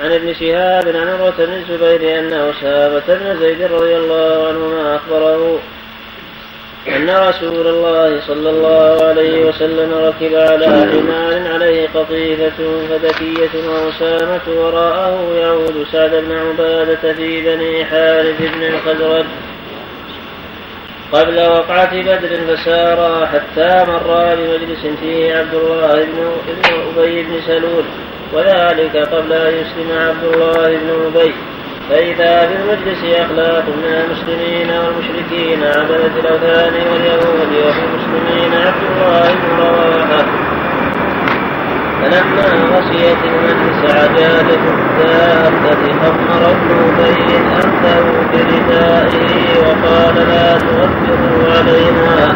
عن ابن شهاب عن عروة بن الزبير أن أسامة بن زيد رضي الله عنهما أخبره أن رسول الله صلى الله عليه وسلم ركب على حمار عليه قطيفة فدكية وأسامة وراءه يعود سعد بن عبادة في بني حارث بن الخزرج قبل وقعة بدر فسارا حتى مرا بمجلس فيه عبد الله بن أبي بن سلول. وذلك قبل أن يسلم عبد الله بن أبي. فإذا في المجلس أخلاق من المسلمين والمشركين عبدة الأوثان واليهود وفي المسلمين عبد الله بن رواحة. فلما غشيت المجلس عجالة الدابة خمر ابن أبي أنته بردائه وقال لا تغفروا علينا.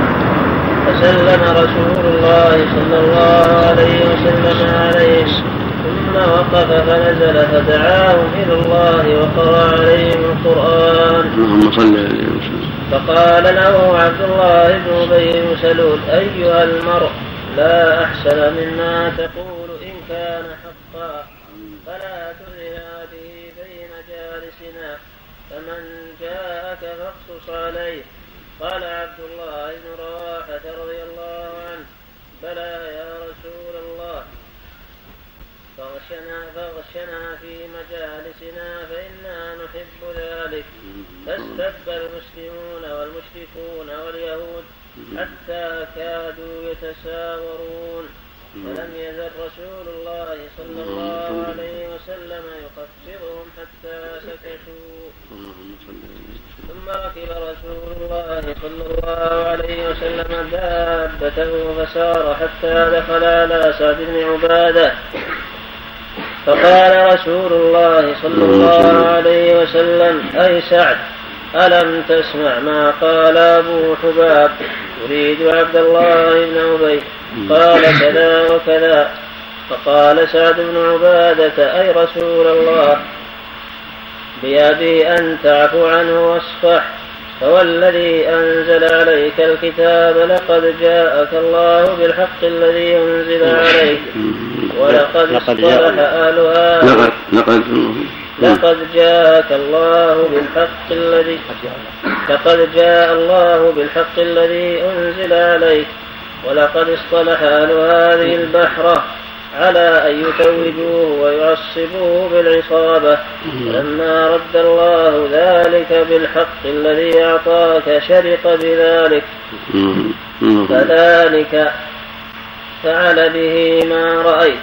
فسلم رسول الله صلى الله عليه وسلم عليه. ثم وقف فنزل فدعاهم إلى الله وقرأ عليهم القرآن. اللهم صل عليه وسلم فقال له عبد الله بن أبي بن سلول أيها المرء لا أحسن مما تقول إن كان حقا فلا ترنا به بين جالسنا فمن جاءك فاقصص عليه. قال عبد الله بن رواحة رضي الله عنه بلى يا رسول فغشنا فغشنا في مجالسنا فإنا نحب ذلك. فاستب المسلمون والمشركون واليهود حتى كادوا يتساورون. ولم يزل رسول الله صلى الله عليه وسلم يخفضهم حتى سكتوا. ثم ركب رسول الله صلى الله عليه وسلم دابته فسار حتى دخل على سعد بن عبادة. فقال رسول الله صلى الله عليه وسلم أي سعد ألم تسمع ما قال أبو حباب؟ يريد عبد الله بن أبي. قال كذا وكذا. فقال سعد بن عبادة أي رسول الله؟ بأبي أن تعفو عنه واصفح. فوالذي أنزل عليك الكتاب لقد جاءك الله بالحق الذي أنزل عليك. ولقد اصطلح أهلها. لقد لقد لقد جاءك الله بالحق الذي لقد جاء الله بالحق الذي أنزل عليك. ولقد اصطلح أهل هذه البحرة على أن يتوجوه ويعصبوه بالعصابة. فلما رد الله ذلك بالحق الذي أعطاك شرق بذلك. فذلك فعل به ما رأيت.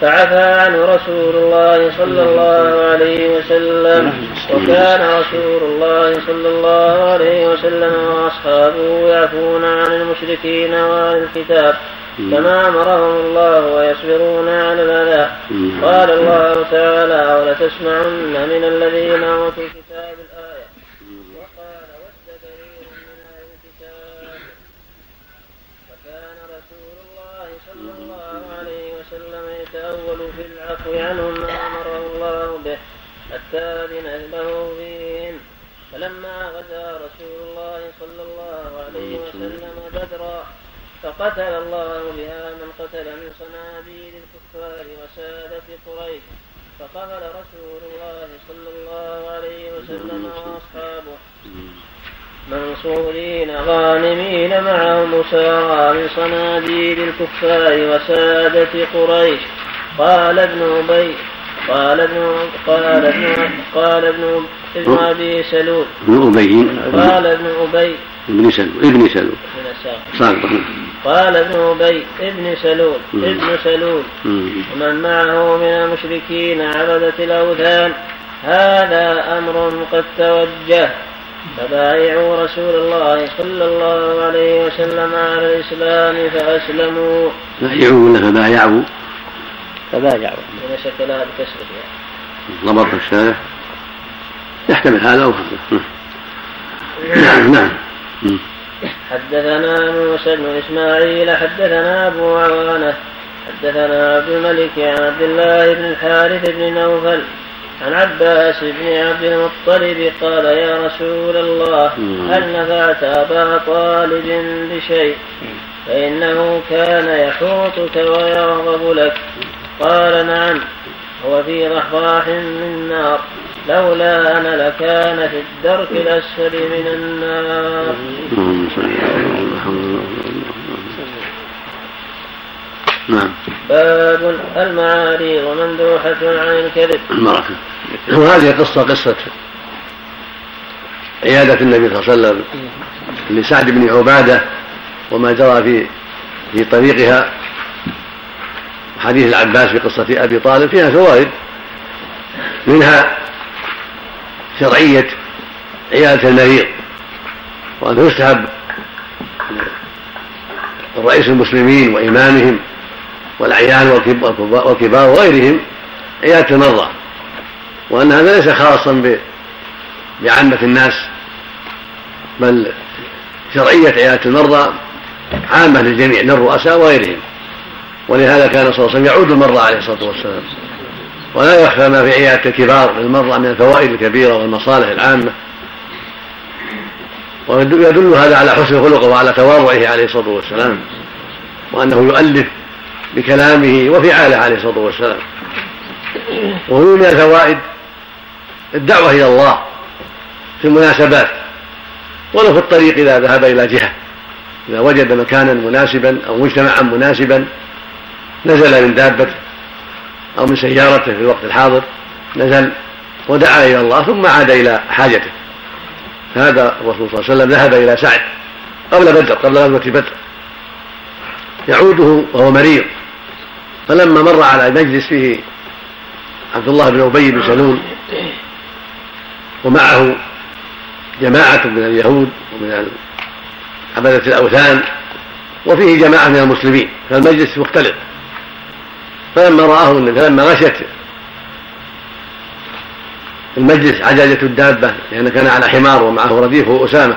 فعفى عنه رسول الله صلى الله عليه وسلم. وكان رسول الله صلى الله عليه وسلم وأصحابه يعفون عن المشركين وعن الكتاب. كما أمرهم الله ويصبرون على الأذى. قال الله تعالى ولتسمعن من الذين أوتوا الكتاب الآية؟ وقال ود كثير من أهل الكتاب. فكان رسول الله صلى الله عليه وسلم يتأول في العفو عنهم ما أمره الله به حتى له فيهم. فلما غزا رسول الله صلى الله عليه وسلم بدرا فقتل الله بها من قتل من صناديد الكفار وسادة قريش. فقبل رسول الله صلى الله عليه وسلم وأصحابه. منصورين غانمين معهم سارى من صناديد الكفار وسادة قريش. قال ابن أبي قال ابن قال ابن قال ابن ابن أبي سلول. أبي. قال ابن أبي ابن سلول ابن سلول. صادق. قال ابن أبي ابن سلول ابن سلول. ومن معه من المشركين عبدة الأوثان هذا أمر قد توجه. فبايعوا رسول الله صلى الله عليه وسلم على الإسلام فأسلموا. بايعوا ولا فبايعوا؟ فبايعوا. من شكلها بكسر ضبط الشارع. يحتمل هذا وهذا نعم نعم. حدثنا موسى بن إسماعيل حدثنا أبو عوانة حدثنا عبد الملك عن عبد الله بن الحارث بن نوفل عن عباس بن عبد المطلب قال يا رسول الله هل نفعت أبا طالب بشيء؟ فإنه كان يحوطك ويرغب لك. قال نعم هو في ضحضاح من نار. لولا أنا لكان في الدرك الأسفل من النار. نعم. باب المعاريض ممدوحة عن الكذب. البركة وهذه قصة قصة عيادة النبي صلى الله عليه وسلم لسعد بن عبادة وما جرى في في طريقها. حديث العباس في قصة أبي طالب فيها فوائد. منها شرعية عيادة المريض وأنه يستحب رئيس المسلمين وإمامهم والعيال والكبار وغيرهم عيادة المرضى وأن هذا ليس خاصا بعامة الناس بل شرعية عيادة المرضى عامة للجميع للرؤساء وغيرهم. ولهذا كان صلى الله عليه وسلم يعود المرضى عليه الصلاة والسلام. ولا يخفى ما في عيادة الكبار للمرضى من الفوائد الكبيرة والمصالح العامة. ويدل هذا على حسن خلقه وعلى تواضعه عليه الصلاة والسلام وأنه يؤلف بكلامه وفعاله عليه الصلاة والسلام. وهو من الفوائد الدعوة إلى الله في المناسبات ولو في الطريق إذا ذهب إلى جهة إذا وجد مكانا مناسبا أو مجتمعا مناسبا نزل من دابته أو من سيارته في الوقت الحاضر نزل ودعا إلى الله ثم عاد إلى حاجته. هذا الرسول صلى الله عليه وسلم ذهب إلى سعد قبل بدر قبل غزوة بدر. يعوده وهو مريض. فلما مر على مجلس فيه عبد الله بن أبي بن سلول ومعه جماعة من اليهود ومن عبدة الأوثان وفيه جماعة من المسلمين فالمجلس مختلف. فلما رآه فلما غشت المجلس عجاجة الدابة لأن كان على حمار ومعه رديفه أسامة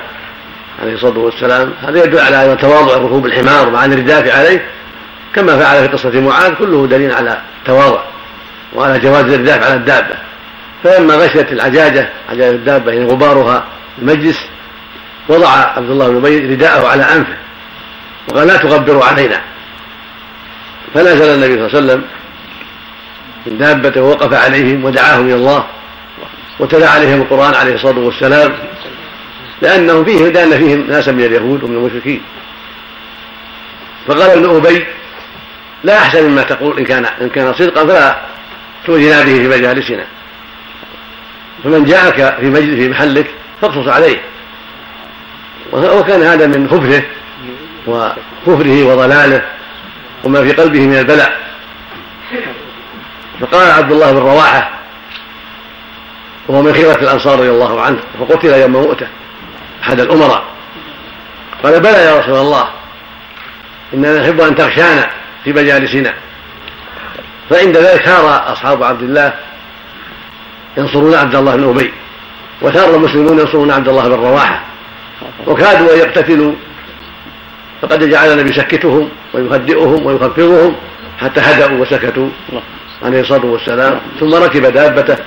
عليه الصلاة والسلام. هذا يدل على تواضع ركوب الحمار مع الرداف عليه كما فعل في قصة معاذ كله دليل على تواضع وعلى جواز الرداف على الدابة. فلما غشيت العجاجة عجاجة الدابة يعني غبارها المجلس وضع عبد الله بن أبي رداءه على أنفه وقال لا تغبروا علينا. فنزل النبي صلى الله عليه وسلم من دابته ووقف عليهم ودعاهم إلى الله وتلا عليهم القرآن عليه الصلاة والسلام لأنه فيه لأن فيهم ناسا من اليهود ومن المشركين. فقال ابن أبي لا أحسن مما تقول إن كان إن كان صدقا فلا تؤذنا به في مجالسنا. فمن جاءك في مجلس في محلك فاقصص عليه. وكان هذا من خبثه وكفره وضلاله. وما في قلبه من البلاء. فقال عبد الله بن رواحة وهو من خيرة الأنصار رضي الله عنه فقتل يوم مؤتة أحد الأمراء. قال بلى يا رسول الله إننا نحب أن تغشانا في مجالسنا. فعند ذلك ثار أصحاب عبد الله ينصرون عبد الله بن أبي وثار المسلمون ينصرون عبد الله بن رواحة وكادوا أن يقتتلوا فقد جعل النبي يسكتهم ويهدئهم ويخفضهم حتى هدأوا وسكتوا عليه الصلاة والسلام. ثم ركب دابته.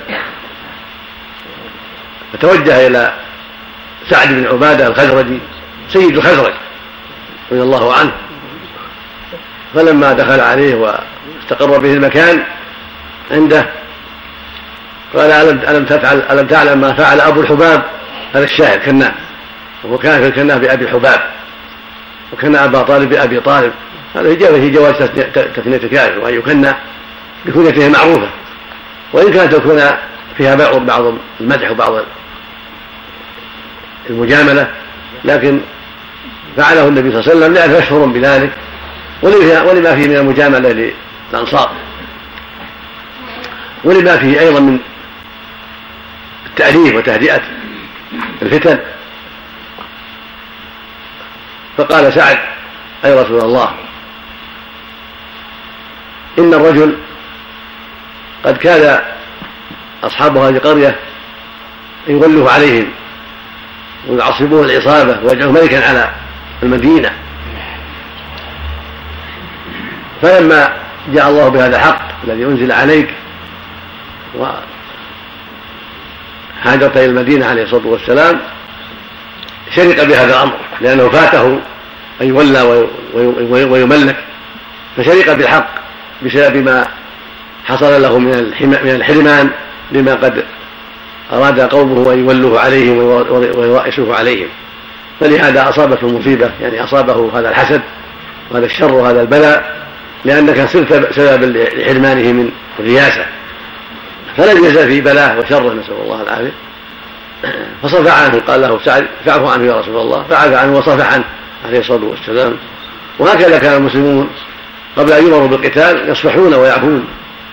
فتوجه إلى سعد بن عبادة الخزرجي سيد الخزرج رضي الله عنه. فلما دخل عليه واستقر به المكان عنده قال ألم ألم تفعل ألم تعلم ما فعل أبو الحباب هذا الشاهد كناه وهو كان في الكناه بأبي الحباب. وكان أبا طالب بأبي طالب. هذا في جواز تثنية الكافر وأن يكنى بكنيته معروفة. وإن كانت الكنى فيها بعض المدح وبعض المجاملة لكن فعله النبي صلى الله عليه وسلم لأنه مشهور بذلك ولما فيه من المجاملة للأنصار. ولما فيه أيضا من التأليف وتهدئة الفتن. فقال سعد أي رسول الله إن الرجل قد كاد أصحاب هذه القرية يغلف عليهم ويعصبوه العصابة ويجعله ملكا على المدينة. فلما جاء الله بهذا الحق الذي أنزل عليك وهاجرت إلى المدينة عليه الصلاة والسلام شرق بهذا الأمر لأنه فاته أن يولى ويملك فشرق بالحق بسبب ما حصل له من من الحرمان بما قد أراد قومه أن يولوه عليهم ويرأسوه عليهم. فلهذا أصابته المصيبة يعني أصابه هذا الحسد وهذا الشر وهذا البلاء لأنك صرت سببا لحرمانه من الرياسة فلم يزل في بلاه وشره نسأل الله العافية. فصفى عنه قال له سعد فاعف عنه يا رسول الله فعفى عنه وصفح عنه عليه الصلاة والسلام. وهكذا كان المسلمون قبل أن يمروا بالقتال يصفحون ويعفون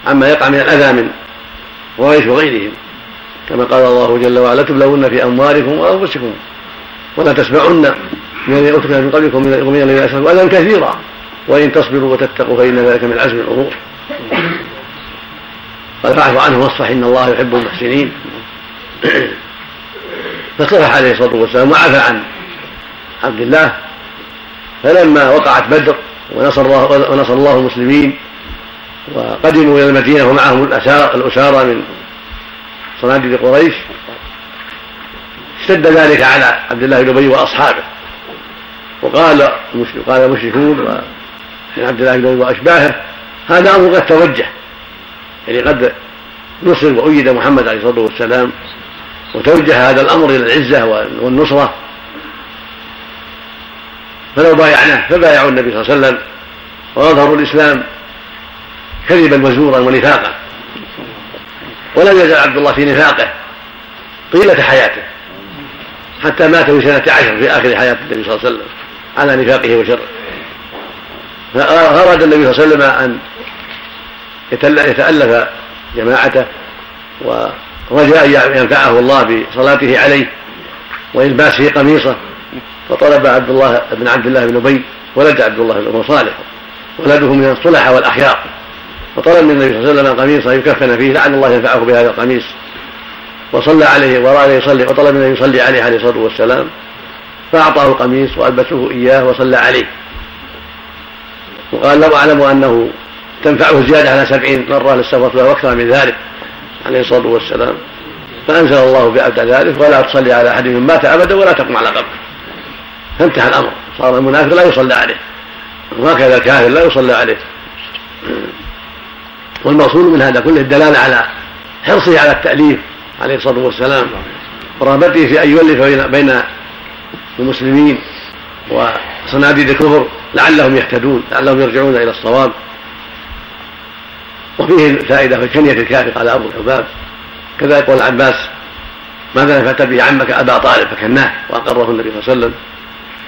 عما يقع من الأذى من قريش وغيرهم. كما قال الله جل وعلا تبلون في أموالكم وأنفسكم ولا تسمعن من الذين أوتوا من قبلكم ومن الذين أشركوا أذى كثيرا وإن تصبروا وتتقوا فإن ذلك من عزم الأمور. قال فاعف عنه واصفح إن الله يحب المحسنين. فصفح عليه الصلاة والسلام. وعفى عن عبد الله فلما وقعت بدر ونصر الله ونصر الله المسلمين وقدموا إلى المدينة ومعهم الأسارى من صناديد قريش اشتد ذلك على عبد الله بن أبي وأصحابه. وقال قال المشركون عبد الله بن أبي وأشباهه هذا أمر قد توجه. يعني قد نصر وأيد محمد عليه الصلاة والسلام. وتوجه هذا الأمر إلى العزة والنصرة. فلو بايعناه فبايعوا النبي صلى الله عليه وسلم وأظهروا الإسلام كذبا وزورا ونفاقا. ولم يزل عبد الله في نفاقه طيلة حياته حتى مات في سنة عشر في آخر حياة النبي صلى الله عليه وسلم على نفاقه وشره. فأراد النبي صلى الله عليه وسلم أن يتألف جماعته ورجاء أن ينفعه الله بصلاته عليه وإلباسه قميصه فطلب عبد الله بن عبد الله بن أبي ولد عبد الله بن صالح ولده من الصلح والأخيار. فطلب من النبي صلى الله عليه وسلم قميصا يكفن فيه لعل الله ينفعه بهذا القميص. وصلى عليه وراد يصلي وطلب منه أن يصلي عليه عليه الصلاة والسلام فأعطاه القميص وألبسه إياه وصلى عليه. وقال لو اعلم أنه تنفعه زيادة على سبعين مرة لاستغفرت له وأكثر من ذلك. عليه الصلاة والسلام. فأنزل الله بأبدى ذلك ولا تصلي على أحد من مات أبدا ولا تقم على قبره. فانتهى الأمر. صار المنافق لا يصلى عليه. وهكذا الكافر لا يصلى عليه. والمقصود من هذا كله الدلالة على حرصه على التأليف عليه الصلاة والسلام ورغبته في أن يؤلف بين المسلمين وصناديد الكفر لعلهم يهتدون لعلهم يرجعون إلى الصواب. وفيه الفائده في كنية الكافر قال أبو الحباب كذا يقول العباس ماذا نفعت به عمك أبا طالب فكناه وأقره النبي صلى الله عليه وسلم.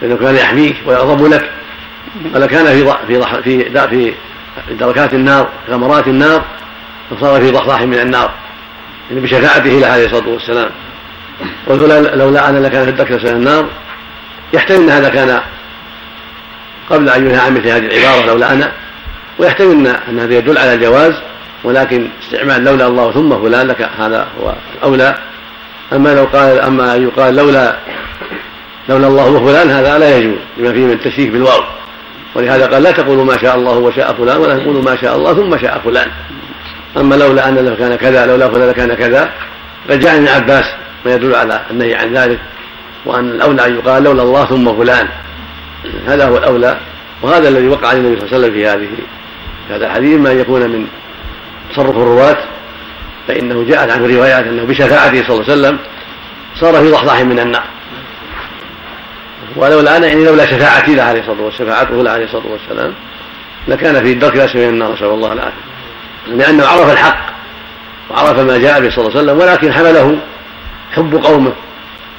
لأنه كان يحميك ويغضب لك. قال كان في في في في دركات النار غمرات النار فصار في ضحضاح من النار. يعني بشفاعته له عليه الصلاة والسلام. قلت لولا أنا لكان في الدكه من النار يحتمل أن هذا كان قبل أن ينهى عن مثل هذه العبارة لولا أنا ويحتمل ان هذا يدل على الجواز ولكن استعمال لولا الله ثم فلان لك هذا هو الأولى. أما لو قال أما ان يقال لولا لولا الله وفلان هذا لا يجوز لما فيه من التشريك بالواو. ولهذا قال لا تقولوا ما شاء الله وشاء فلان ولا تقولوا ما شاء الله ثم شاء فلان. أما لولا أن لكان كذا لولا فلان لكان كذا قد جاء ابن عباس ما يدل على النهي عن ذلك وأن الأولى أن يقال لولا الله ثم فلان. هذا هو الأولى وهذا الذي وقع للنبي صلى الله عليه وسلم في هذه هذا الحديث ما يكون من تصرف الرواة فإنه جاءت عنه روايات أنه بشفاعته صلى الله عليه وسلم صار في ضحضاح من النار. ولولا أنا يعني لولا شفاعتي له عليه الصلاة والسلام شفاعته له عليه الصلاة والسلام لكان في الدرك الأسفل من النار نسأل الله العافية. لأنه عرف الحق وعرف ما جاء به صلى الله عليه وسلم ولكن حمله حب قومه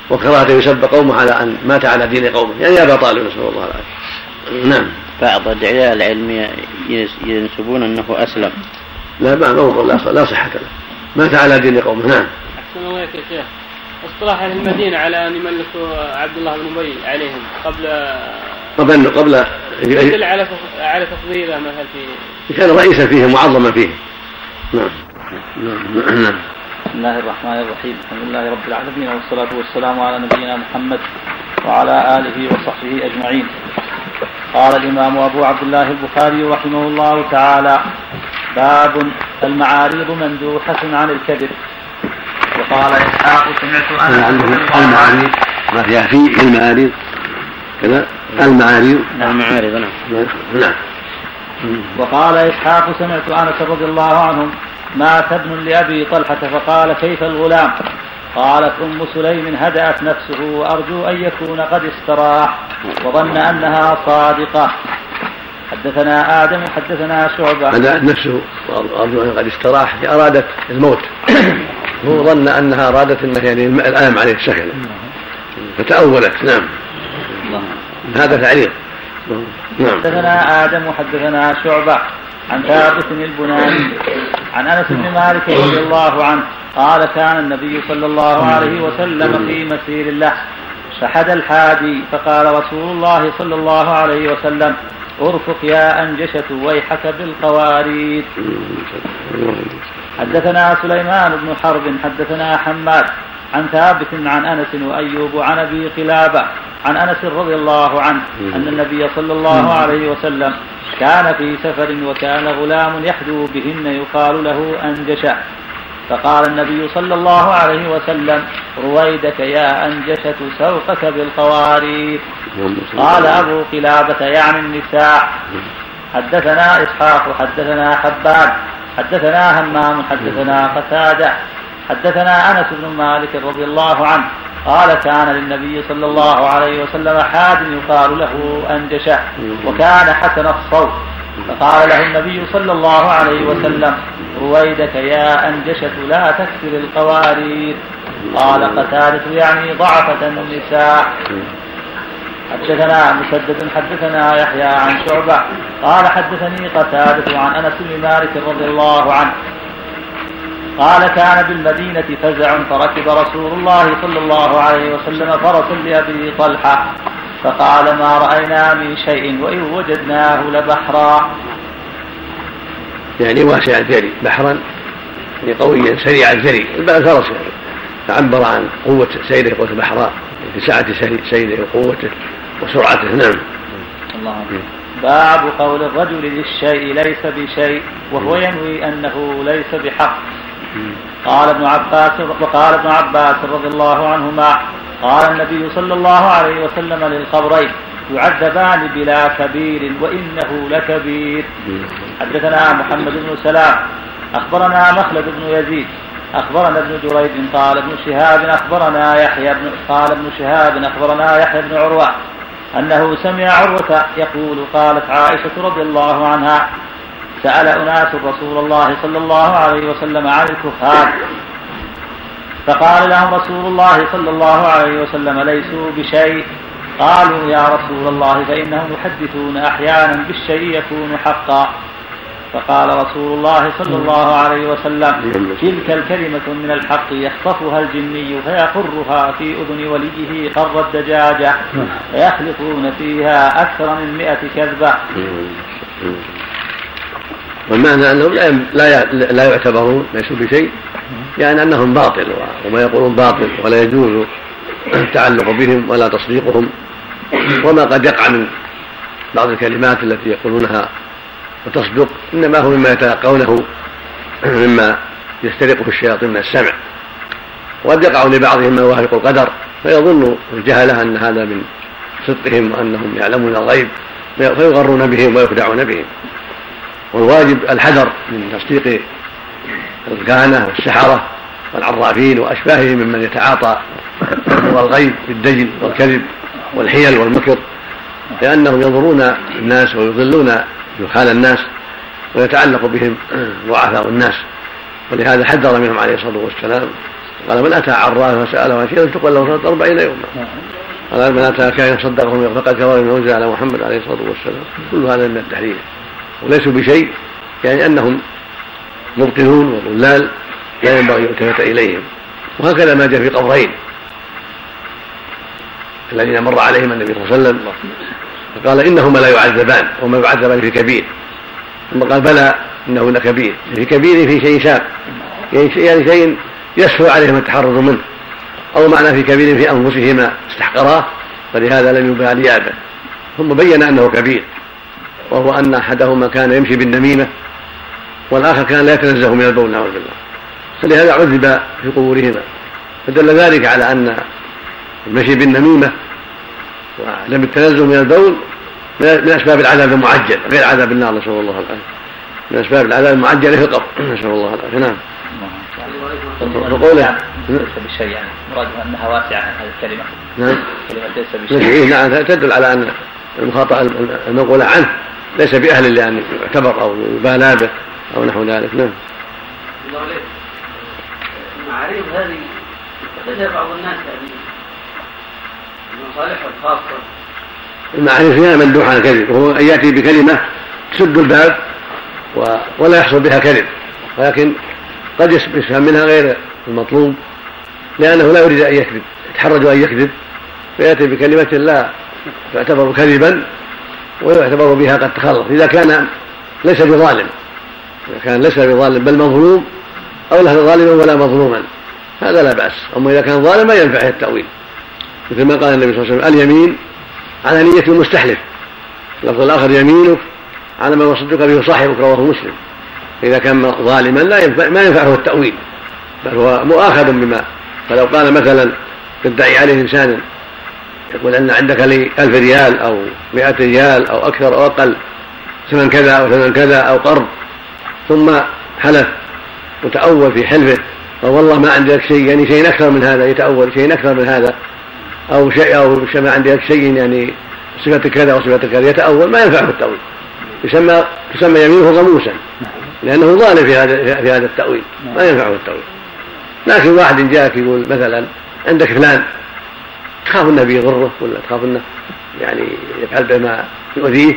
وكراهته يسب قومه على أن مات على دين قومه. يعني أبا طالب نسأل الله العافية. نعم. بعض الدعاء العلمية ينسبون أنه أسلم. لا ما لا, لا صحة له. مات على دين قومه. نعم. أحسن الله يا شيخ. اصطلاح أهل المدينة على أن يملكوا عبد الله بن أبي عليهم قبل قبل قبل يدل على على تفضيله مثلا في كان رئيسا فيهم معظما فيهم. نعم نعم. بسم الله الرحمن الرحيم. الحمد لله رب العالمين والصلاة والسلام على نبينا محمد وعلى آله وصحبه أجمعين. قال الإمام أبو عبد الله البخاري رحمه الله تعالى باب المعاريض مندوحة عن الكذب. وقال إسحاق سمعت أنا المعاريض. ما فيها في المعاريض. كذا. المعاريض. المعارض نعم. نعم. وقال إسحاق سمعت أنس رضي الله عنه مات ابن لأبي طلحة فقال كيف الغلام؟ قالت أم سليم هدأت نفسه وأرجو أن يكون قد استراح وظن أنها صادقة. حدثنا آدم حدثنا شعبة. هدأت نفسه وأرجو أن قد استراح أرادت الموت. هو ظن أنها أرادت أنه يعني الألم عليه سكن فتأولت نعم. هذا تعليق. نعم. حدثنا آدم وحدثنا شعبة. عن ثابت البناني. عن أنس بن مالك رضي الله عنه قال كان النبي صلى الله عليه وسلم في مسير له فحد الحادي فقال رسول الله صلى الله عليه وسلم أرفق يا أنجشة ويحك بالقوارير. حدثنا سليمان بن حرب حدثنا حماد عن ثابت عن أنس وأيوب عن أبي قلابة عن أنس رضي الله عنه أن النبي صلى الله عليه وسلم كان في سفر وكان غلام يحدو بهن يقال له انجشا فقال النبي صلى الله عليه وسلم رويدك يا أنجشة سوقك بالقوارير. قال أبو قلابة يعني النساء. حدثنا إسحاق حدثنا حبان حدثنا همام حدثنا قتادة حدثنا أنس بن مالك رضي الله عنه. قال كان للنبي صلى الله عليه وسلم حاد يقال له أنجشة وكان حسن الصوت. فقال له النبي صلى الله عليه وسلم رويدك يا أنجشة لا تكسر القوارير. قال قتادة يعني ضعفة النساء. حدثنا مسدد حدثنا يحيى عن شعبة. قال حدثني قتادة عن أنس بن مالك رضي الله عنه. قال كان بالمدينة فزع فركب رسول الله صلى الله عليه وسلم فرسا لأبي طلحة فقال ما رأينا من شيء وإن وجدناه لبحرا. يعني واسع الجري بحرا يعني قويا سريع الجري الفرس يعني فعبر عن قوة سيره قوة بحراء في سعة سيره وقوته وسرعته نعم. الله باب قول الرجل للشيء ليس بشيء وهو ينوي أنه ليس بحق. قال ابن عباس وقال ابن عباس رضي الله عنهما قال النبي صلى الله عليه وسلم للقبرين يعذبان بلا كبير وإنه لكبير. حدثنا محمد بن سلام. أخبرنا مخلد بن يزيد. أخبرنا ابن جريج. قال ابن شهاب أخبرنا يحيى بن قال ابن شهاب أخبرنا يحيى بن عروة أنه سمع عروة يقول قالت عائشة رضي الله عنها سأل أناس رسول الله صلى الله عليه وسلم عن الكفار. فقال لهم رسول الله صلى الله عليه وسلم ليسوا بشيء. قالوا يا رسول الله فإنهم يحدثون أحيانا بالشيء يكون حقا. فقال رسول الله صلى الله عليه وسلم تلك الكلمة من الحق يخطفها الجني فيقرها في أذن وليه قر الدجاجة فيخلطون فيها أكثر من مئة كذبة. والمعنى أنهم لا لا لا يعتبرون ليسوا بشيء يعني أنهم باطل وما يقولون باطل ولا يجوز التعلق بهم ولا تصديقهم. وما قد يقع من بعض الكلمات التي يقولونها وتصدق إنما هو مما يتلقونه مما يسترقه الشياطين من السمع. وقد يقع لبعضهم ما يوافق القدر فيظن الجهلة أن هذا من صدقهم وأنهم يعلمون الغيب فيغرون بهم ويخدعون بهم. والواجب الحذر من تصديق الكهنة والسحرة والعرافين وأشباههم ممن يتعاطى الغيب بالدجل والكذب والحيل والمكر لأنهم يضرون الناس ويضلون جهال الناس ويتعلق بهم ضعفاء الناس. ولهذا حذر منهم عليه الصلاة والسلام. قال من أتى عرافا فسأله عن شيء تقبل له صلاة أربعين يوما. قال من أتى كائنا صدقه فقد كفر أنزل على محمد عليه الصلاة والسلام. كل هذا من التحريم وليسوا بشيء يعني أنهم مبطلون وضلال لا ينبغي ان يلتفت إليهم. وهكذا ما جاء في قبرين الذين مر عليهم النبي صلى الله عليه وسلم فقال إنهما لا يعذبان وما يعذبان في كبير. ثم قال بلى إنه لكبير. في كبير في شيء شاق يعني شيء يسهل عليهم التحرر منه. أو معنى في كبير في أنفسهما استحقراه فلهذا لم يباليا به ثم بين أنه كبير. وهو أن أحدهما كان يمشي بالنميمة والآخر كان لا يتنزه من البول نعوذ بالله. فلهذا عذب في قبورهما. فدل ذلك على أن المشي بالنميمة ولم التنزه من البول من أسباب العذاب المعجل غير عذاب النار نسأل الله العافية. من أسباب العذاب المعجل في القبر نسأل الله العافية. نعم. فقوله ليس بشيء يعني مراد أنها واسعة هذه الكلمة. نعم. كلمه ليس بشيء. نعم. تدل على أن المخاطب المنقول عنه ليس بأهل لأن يعتبر أو يبالى به أو نحو ذلك نعم. المعاريف هذه يعتقدها بعض الناس هذه المصالح الخاصه المعارف فيها مندوح عن الكذب وهو أن يأتي بكلمة تسد الباب ولا يحصل بها كذب ولكن قد يفهم منها غير المطلوب لأنه لا يريد أن يكذب يتحرج أن يكذب فيأتي بكلمة لا تعتبر كذبا ويعتبر بها قد تخلص إذا كان ليس بظالم إذا كان ليس بظالم بل مظلوم أو ليس ظالما ولا مظلوما هذا لا بأس. أما إذا كان ظالما ينفعه التأويل. مثل ما قال النبي صلى الله عليه وسلم اليمين على نية المستحلف. اللفظ الآخر يمينك على ما وصدك به صاحبك رواه مسلم. إذا كان ظالما لا ينفع ما ينفعه التأويل بل هو مؤاخذ بما فلو قال مثلا يدعي عليه إنسان يقول أن عندك لي ألف ريال أو مئة ريال أو أكثر أو أقل ثمن كذا أو ثمن كذا أو قرض. ثم حلف وتأول في حلفه. قال والله ما عندي لك شيء يعني شيء أكثر من هذا يتأول شيء أكثر من هذا. أو شيء أو ما عندي لك شيء يعني صفة كذا وصفة كذا يتأول ما ينفعه التأويل. يسمى تسمى يمينه غموسا لأنه ظالم في هذا في هذا التأويل ما ينفعه التأويل. لكن واحد جاءك يقول مثلا عندك فلان تخاف انه بيضره ولا تخاف انه يعني يفعل بما يؤذيه؟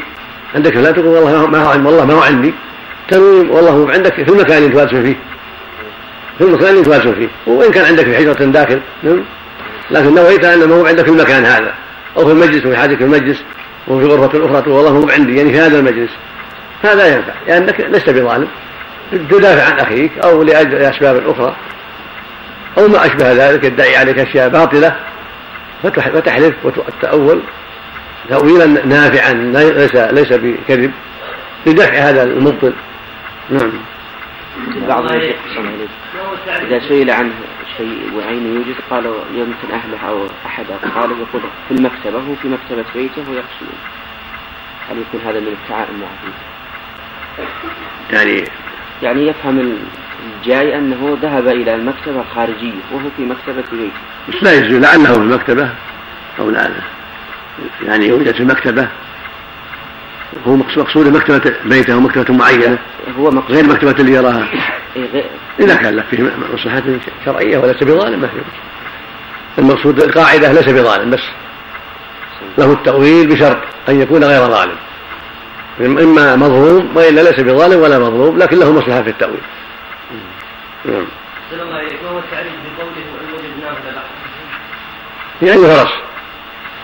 عندك فلان تقول والله ما هو والله ما هو عندي تنوي والله هو عندك في المكان اللي تواسون فيه. في المكان اللي تواسون فيه. وإن كان عندك في حجرة داخل نعم. لكن نويت انه هو عندك في المكان هذا. أو في المجلس وفي حاجك في المجلس وفي غرفة أخرى تقول والله هو عندي يعني في هذا المجلس. هذا ينفع لأنك يعني لست بظالم. تدافع عن أخيك أو لأسباب أخرى. أو ما أشبه ذلك يدعي عليك أشياء باطلة. فتحلف وتتاول تاويلا نافعا ليس ليس بكذب لدفع هذا المبطل. نعم. بعض الشيخ إذا سئل عنه شيء وعينه يوجد قالوا يمكن أهله أو أحد قال يقول في المكتبة هو في مكتبة بيته ويقصد هل يكون هذا من التعاون معه يعني يعني يفهم الجاي أنه ذهب إلى المكتبة الخارجية وهو في مكتبة بيته بس لا يجوز لعله في المكتبة أو لا. يعني يوجد في المكتبة. هو مقصود مكتبة بيته أو مكتبة معينة؟ هو مقصود غير مكتبة اللي يراها. إيه، إذا كان له فيه مصلحة شرعية وليس بظالم. ما في المقصود القاعدة ليس بظالم بس له التأويل بشرط أن يكون غير ظالم. إما مظلوم وإلا ليس بظالم ولا مظلوم لكن له مصلحة في التأويل. نعم. الله ما هو التعريف بقوله يعني فرس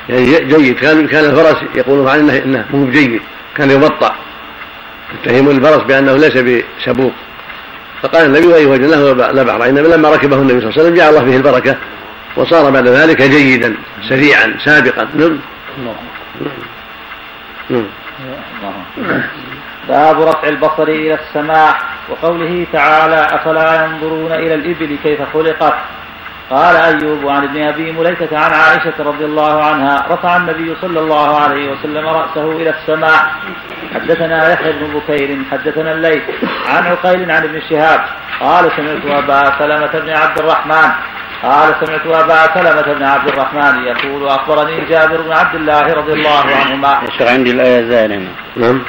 يعني جيد. كان كان الفرس يقولون عنه انه مو بجيد. كان يبطع يتهمون الفرس بأنه ليس بسبوق. فقال النبي وإن وجدناه لا بحر إنما لما ركبه النبي صلى الله عليه وسلم جعل الله فيه البركة. وصار بعد ذلك جيدا سريعا سابقا. نعم. نعم. باب رفع البصر إلى السماء وقوله تعالى أفلا ينظرون إلى الإبل كيف خلقت قال أيوب عن ابن أبي مليكة عن عائشة رضي الله عنها رفع النبي صلى الله عليه وسلم رأسه إلى السماء حدثنا يحيى بن بكير حدثنا الليث عن عقيل عن ابن شهاب قال سمعت أبا سلمة بن عبد الرحمن قال سمعت أبا سلمة بن عبد الرحمن يقول أخبرني جابر بن عبد الله رضي الله عنهما. يشرع عندي الآية زالمة. نعم.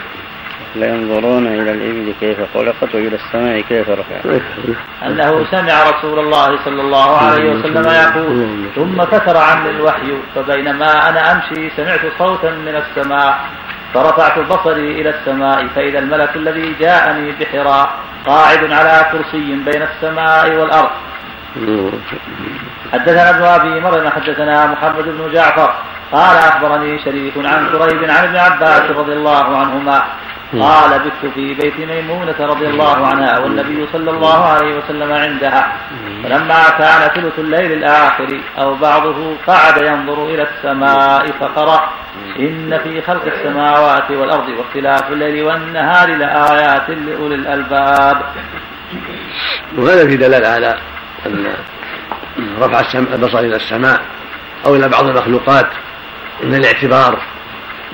لينظرون إلى الإبل كيف خلقت وإلى السماء كيف رفعت. أنه سمع رسول الله صلى الله عليه وسلم يقول ثم فتر عني الوحي فبينما أنا أمشي سمعت صوتا من السماء فرفعت بصري إلى السماء فإذا الملك الذي جاءني بحراء قاعد على كرسي بين السماء والأرض. حدثنا ابن أبي مريم حدثنا محمد بن جعفر قال أخبرني شريك عن كريب عن ابن عباس رضي الله عنهما قال بت في بيت ميمونة رضي الله عنها والنبي صلى الله عليه وسلم عندها. فلما كان ثلث الليل الآخر أو بعضه قعد ينظر إلى السماء فقرأ إن في خلق السماوات والأرض واختلاف الليل والنهار لآيات لأولي الألباب. وهذا في دلالة على أن رفع البصر إلى السماء أو إلى بعض المخلوقات من الاعتبار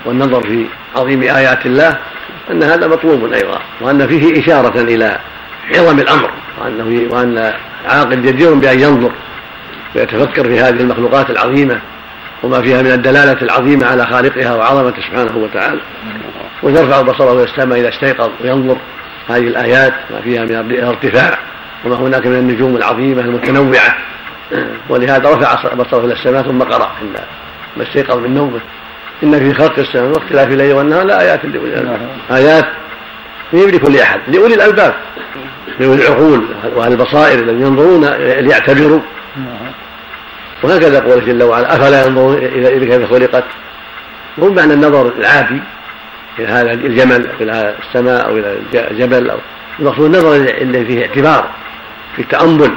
والنظر في عظيم آيات الله. أن هذا مطلوب أيضا وأن فيه إشارة إلى عظم الأمر وأنه وأن عاقل جدير بأن ينظر ويتفكر في هذه المخلوقات العظيمة وما فيها من الدلالة العظيمة على خالقها وعظمته سبحانه وتعالى. ويرفع بصره السماء إذا استيقظ وينظر هذه الآيات ما فيها من الارتفاع وما هناك من النجوم العظيمة المتنوعة. ولهذا رفع بصره إلى السماء ثم قرأ عندما استيقظ من نومه. إن في خلق السماء واختلاف الليل والنهار لآيات لأولي الألباب. آيات هي لكل أحد لأولي الألباب. لأولي العقول وأهل البصائر الذين ينظرون ليعتبروا. وهكذا قوله جل وعلا أفلا ينظرون إلى كيف خلقت؟ مو معنى النظر العادي إلى هذا الجمل أو إلى السماء أو إلى الجبل أو المقصود النظر الذي فيه اعتبار في التأمل.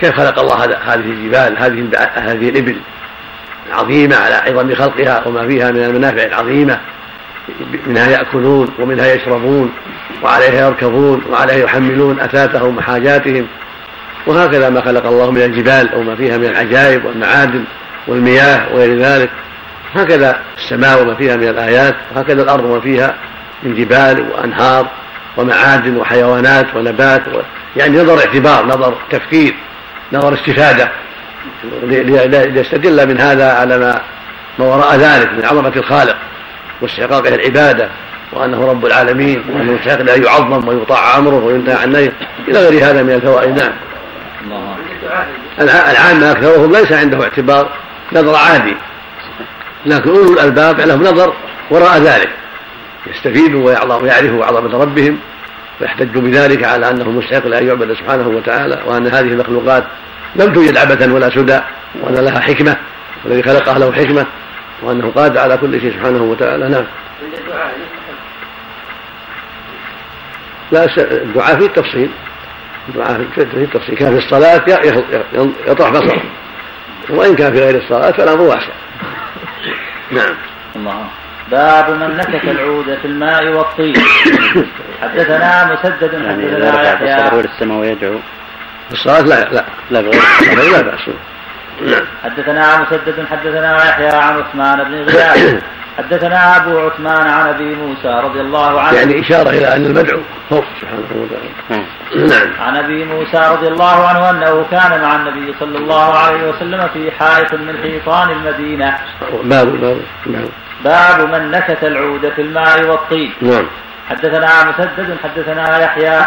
كيف خلق الله هذه الجبال هذه هذه الإبل؟ العظيمة على عظم خلقها وما فيها من المنافع العظيمة منها يأكلون ومنها يشربون وعليها يركبون وعليها يحملون أثاثهم وحاجاتهم. وهكذا ما خلق الله من الجبال وما فيها من العجائب والمعادن والمياه وغير ذلك. هكذا السماء وما فيها من الآيات وهكذا الأرض وما فيها من جبال وأنهار ومعادن وحيوانات ونبات و... يعني نظر اعتبار نظر تفكير نظر استفادة. ليستدل من هذا على ما ما وراء ذلك من عظمة الخالق واستحقاقه العبادة وأنه رب العالمين وأنه يستحق أن يعظم ويطاع أمره وينتهى عن نهيه إلى غير هذا من الفوائد. نعم. العامة أكثرهم ليس عنده اعتبار نظر عادي لكن أولو الألباب لهم نظر وراء ذلك. يستفيدوا ويعرفوا عظمة ربهم ويحتجوا بذلك على أنه مستحق لأن يعبد سبحانه وتعالى وأن هذه المخلوقات لم توجد عبثا ولا سدى وأن لها حكمة والذي خلقها له حكمة وأنه قادر على كل شيء سبحانه وتعالى. نعم. لا الدعاء فيه التفصيل. الدعاء فيه التفصيل. كان في الصلاة يطرح بصره وإن كان في غير الصلاة فالأمر واسع. نعم. الله. باب من نكت العود في الماء والطين. حدثنا مسدد حدثنا يحيى. السماء ويدعو. في الصلاة لا لا لا بغير لا بأس. نعم. حدثنا مسدد حدثنا يحيى عن عثمان بن غياث حدثنا أبو عثمان عن أبي موسى رضي الله عنه. يعني إشارة إلى أن المدعو خوف سبحانه وتعالى. نعم. عن أبي موسى رضي الله عنه أنه كان مع النبي صلى الله عليه وسلم في حائط من حيطان المدينة. باب باب نعم باب من نكت العود في الماء والطين. نعم. حدثنا مسدد حدثنا يحيى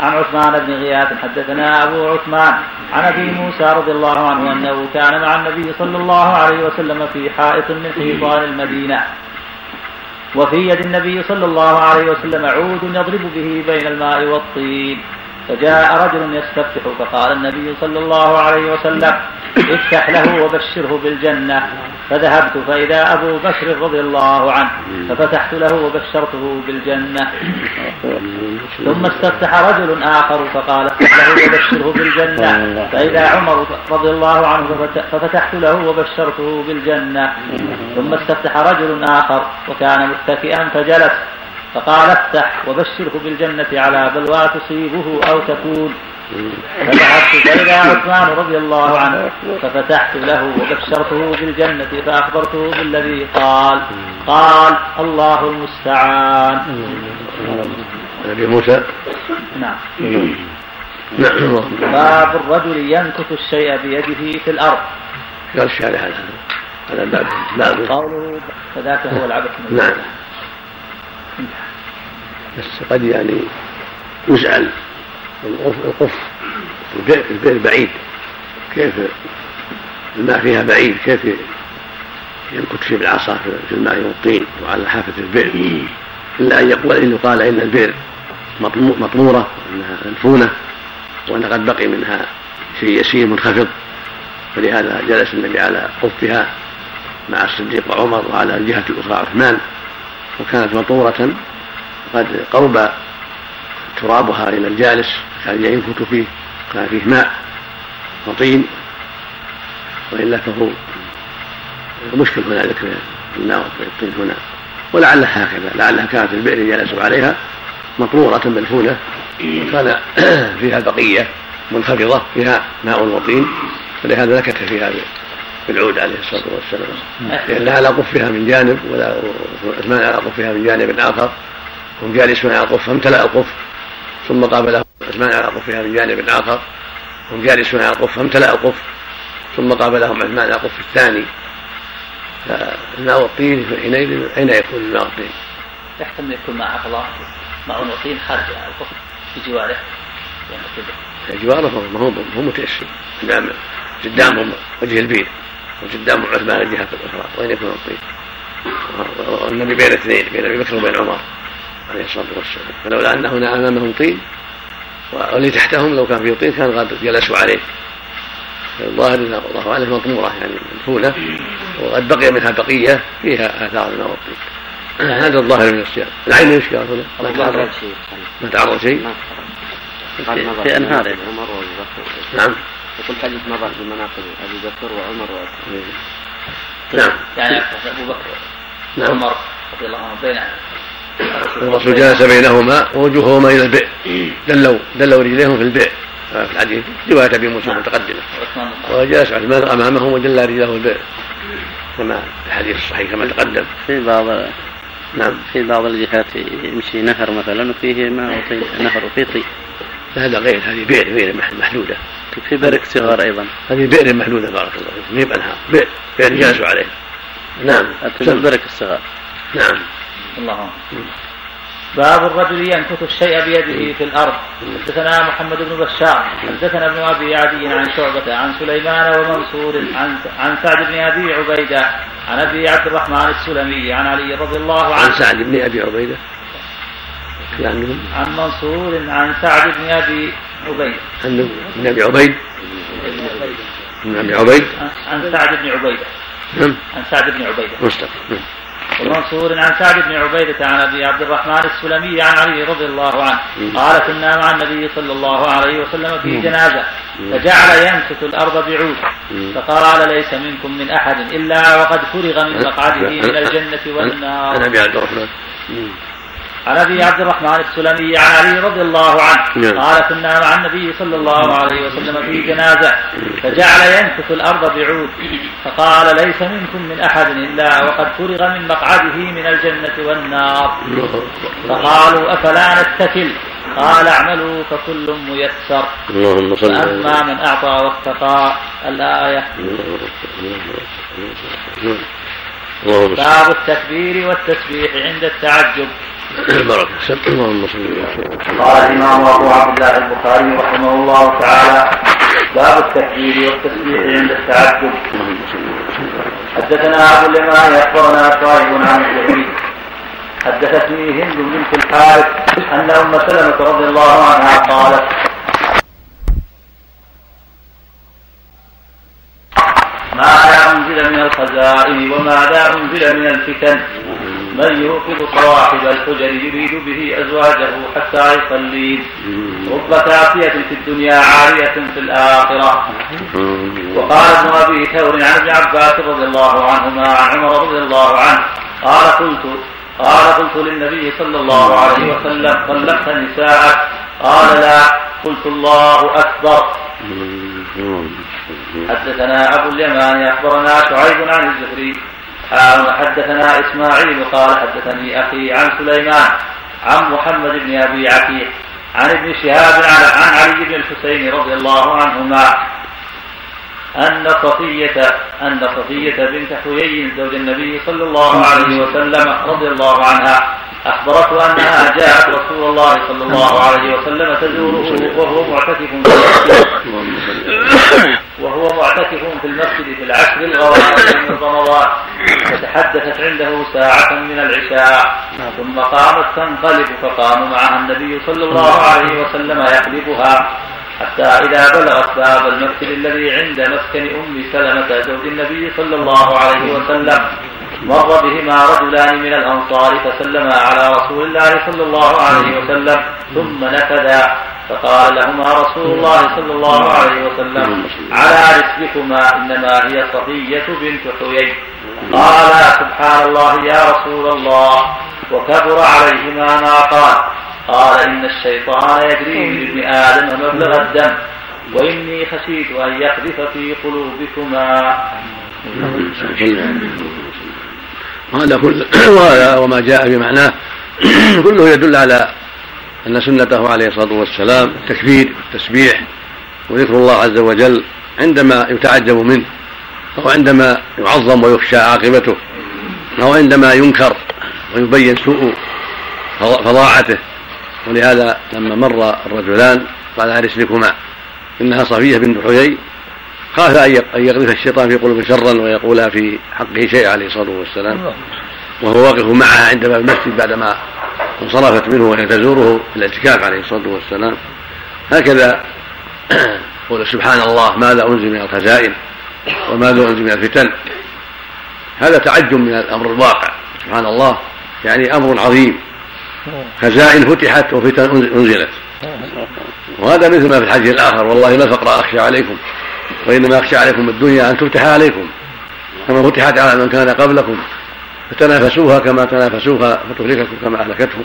عن عثمان بن غياث حدثنا أبو عثمان عن أبي موسى رضي الله عنه أنه كان مع النبي صلى الله عليه وسلم في حائط من حيطان المدينة. وفي يد النبي صلى الله عليه وسلم عود يضرب به بين الماء والطين. فجاء رجل يستفتح فقال النبي صلى الله عليه وسلم افتح له وبشره بالجنة. فذهبت فإذا أبو بكر رضي الله عنه ففتحت له وبشرته بالجنة. ثم استفتح رجل آخر فقال افتح له وبشره بالجنة. فإذا عمر رضي الله عنه ففتحت له وبشرته بالجنة. ثم استفتح رجل آخر وكان متكئا فجلس فقال افتح وبشره بالجنة على بلوى تصيبه أو تكون. فذهبت فإذا عثمان رضي الله عنه. ففتحت له وبشرته بالجنة فأخبرته بالذي قال. قال الله المستعان. أبي موسى. نعم. نعم. باب الرجل ينكث الشيء بيده في الأرض. قال الشارع هذا. هذا باب باب قوله فذاك هو العبث. نعم. بس قد يعني يسأل القف. البئر بعيد. كيف الماء فيها بعيد؟ كيف ينكت فيه بالعصا في الماء والطين وعلى حافة البئر إلا أن يقول إنه قال إن البئر مطمورة وأنها مدفونة وأن قد بقي منها شيء يسير منخفض. فلهذا جلس النبي على قفها مع الصديق وعمر وعلى الجهة الأخرى عثمان وكانت مطورة. قد قرب ترابها إلى الجالس كان ينكت فيه كان فيه ماء وطين وإلا فهو مشكل هنا ذكر الماء والطين هنا. ولعلها هكذا لعلها كانت البئر جلسوا عليها مطرورة مدفونة وكان فيها بقية منخفضة فيها ماء وطين فلهذا نكت فيها بالعود عليه الصلاة والسلام. لأن على قفها من جانب ولا عثمان على قفها من جانب آخر. هم جالسون على القف فامتلأ القف. ثم قابله عثمان على قفها من جانب اخر هم جالسون على القف فامتلا القف ثم قابلهم عثمان على القف الثاني. فالماء والطين حينئذ اين يكون الماء والطين؟ يحتمل يكون مع الله مع والطين خارج القف في جواره. جواره ما هو هو متيسر قدامهم وجه البير وقدام عثمان الجهة الأخرى وين يكون الطين؟ والنبي بين اثنين بين أبي بكر وبين عمر. عليه الصلاة والسلام. فلولا ان هنا أمامهم طين واللي تحتهم لو كان فيه طين كان قد جلسوا عليه. الظاهر ان الله أعلم مطموره يعني مدفونة. وقد بقي منها بقية فيها آثار الماء والطين هذا الظاهر من السياق. العين إيش قال هنا؟ ما تعرض. شيء ما تعرض شيء؟ في أنهار. عمر نعم. يقول حديث مضى بمناقب أبي بكر وعمر وعثمان نعم. يعني أبو بكر نعم. عمر رضي الله عنه بين الرسول جلس بينهما ووجوههما إلى البئر. دلوا دلوا رجليهم في البئر. في الحديث. رواية أبي موسى المتقدمه وجلس عثمان أمامهم ودل رجله في البئر. كما في الحديث الصحيح كما تقدم. في بعض نعم. في بعض الجهات يمشي نهر مثلا وفيه ماء وطين نهر وفيه طين هذا غير هذه بئر بئر محدودة. في برك صغار أيضا. هذه بئر محدودة بارك الله فيكم ما هي بانهار بئر بئر جلسوا عليه. نعم. البرك الصغار. نعم. الله. باب الرجل ينكث الشيء بيده في الأرض. حدثنا محمد بن بشار. حدثنا ابن أبي عدي عن شعبة عن سليمان ومنصور عن عن سعد بن أبي عبيدة عن أبي عبد الرحمن السلمي عن علي رضي الله عنه. عن سعد بن أبي عبيدة؟ يعني عن منصور عن سعد بن أبي عبيد عن ابن أبي عبيد؟ ابن أبي عبيد؟ عن سعد بن عبيدة. نعم. عن سعد بن عبيدة. مستقيم نعم. ومنصور عن سعد بن عبيدة عن أبي عبد الرحمن السلمي عن علي رضي الله عنه. قال كنا مع النبي صلى الله عليه وسلم في جنازة فجعل ينكت الأرض بعود. فقال ليس منكم من أحد إلا وقد فرغ من مقعده من الجنة والنار. عن أبي عبد الرحمن. عن أبي عبد الرحمن السلمي عن علي رضي الله عنه نعم. قال كنا مع النبي صلى الله عليه وسلم في جنازة فجعل ينكث الأرض بعود فقال ليس منكم من أحد إلا وقد فرغ من مقعده من الجنة والنار. فقالوا أفلا نتكل؟ قال اعملوا فكل ميسر. اللهم صل اما من أعطى واتقى الآية. باب التكبير والتسبيح عند التعجب. بارك اللهم صل قال الإمام أبو عبد الله البخاري رحمه الله تعالى باب التكبير والتسبيح عند التعجب. حدثنا أبو اليمان أخبرنا صاحب عن الزهري حدثتني هند بنت الحارث أن أم سلمة رضي الله عنها قالت ماذا أنزل من الخزائن وماذا أنزل من الفتن؟ من يوقظ صواحب الحجر يريد به أزواجه حتى يصلين رب كافية في الدنيا عارية في الآخرة. وقال ابن أبي ثور عن ابن عباس رضي الله عنهما عن عمر رضي الله عنه قال قلت قال قلت للنبي صلى الله عليه وسلم طلقت نساءك؟ قال لا. قلت الله أكبر. حدثنا أبو اليمان أخبرنا شعيب عن الزهري حدثنا إسماعيل قال حدثني أخي عن سليمان عن محمد بن أبي عتيق عن ابن شهاب عن علي بن الحسين رضي الله عنهما أن صفية أن صفية بنت حيي زوج النبي صلى الله عليه وسلم رضي الله عنها أخبرته أنها جاءت رسول الله صلى الله عليه وسلم تزوره وهو معتكف في وهو معتكف في المسجد في العشر الغوائب من رمضان فتحدثت عنده ساعة من العشاء ثم قامت تنقلب فقام معها النبي صلى الله عليه وسلم يقلبها حتى إذا بلغت باب المسجد الذي عند مسكن أم سلمة زوج النبي صلى الله عليه وسلم. مر بهما رجلان من الأنصار فسلما على رسول الله صلى الله عليه وسلم ثم نفذا فقال لهما رسول الله صلى الله عليه وسلم على رسلكما إنما هي صفية بنت حيي. قال سبحان الله يا رسول الله وكبر عليهما ما قال. قال إن الشيطان يجري من ابن آدم مبلغ الدم وإني خشيت أن يقذف في قلوبكما. وهذا كل وهذا وما جاء بمعناه. كله يدل على أن سنته عليه الصلاة والسلام التكبير والتسبيح وذكر الله عز وجل عندما يتعجب منه أو عندما يعظم ويخشى عاقبته أو عندما ينكر ويبين سوء فظاعته ولهذا لما مر الرجلان قال على رسلكما إنها صفية بنت حيي. خاف أن يقذف الشيطان في قلوب شرا ويقول في حقه شيء عليه الصلاة والسلام. وهو واقف معها عند باب المسجد بعدما انصرفت منه وهي تزوره في الاعتكاف عليه الصلاة والسلام. هكذا قول سبحان الله ماذا أنزل من الخزائن وماذا أنزل من الفتن؟ هذا تعجب من الأمر الواقع سبحان الله. يعني أمر عظيم. خزائن فتحت وفتن أنزلت. وهذا مثل ما في الحديث الآخر والله ما الفقر أخشى عليكم. وإنما أخشى عليكم الدنيا أن تفتح عليكم كما فتحت على من كان قبلكم فتنافسوها كما تنافسوها فتهلككم كما أهلكتهم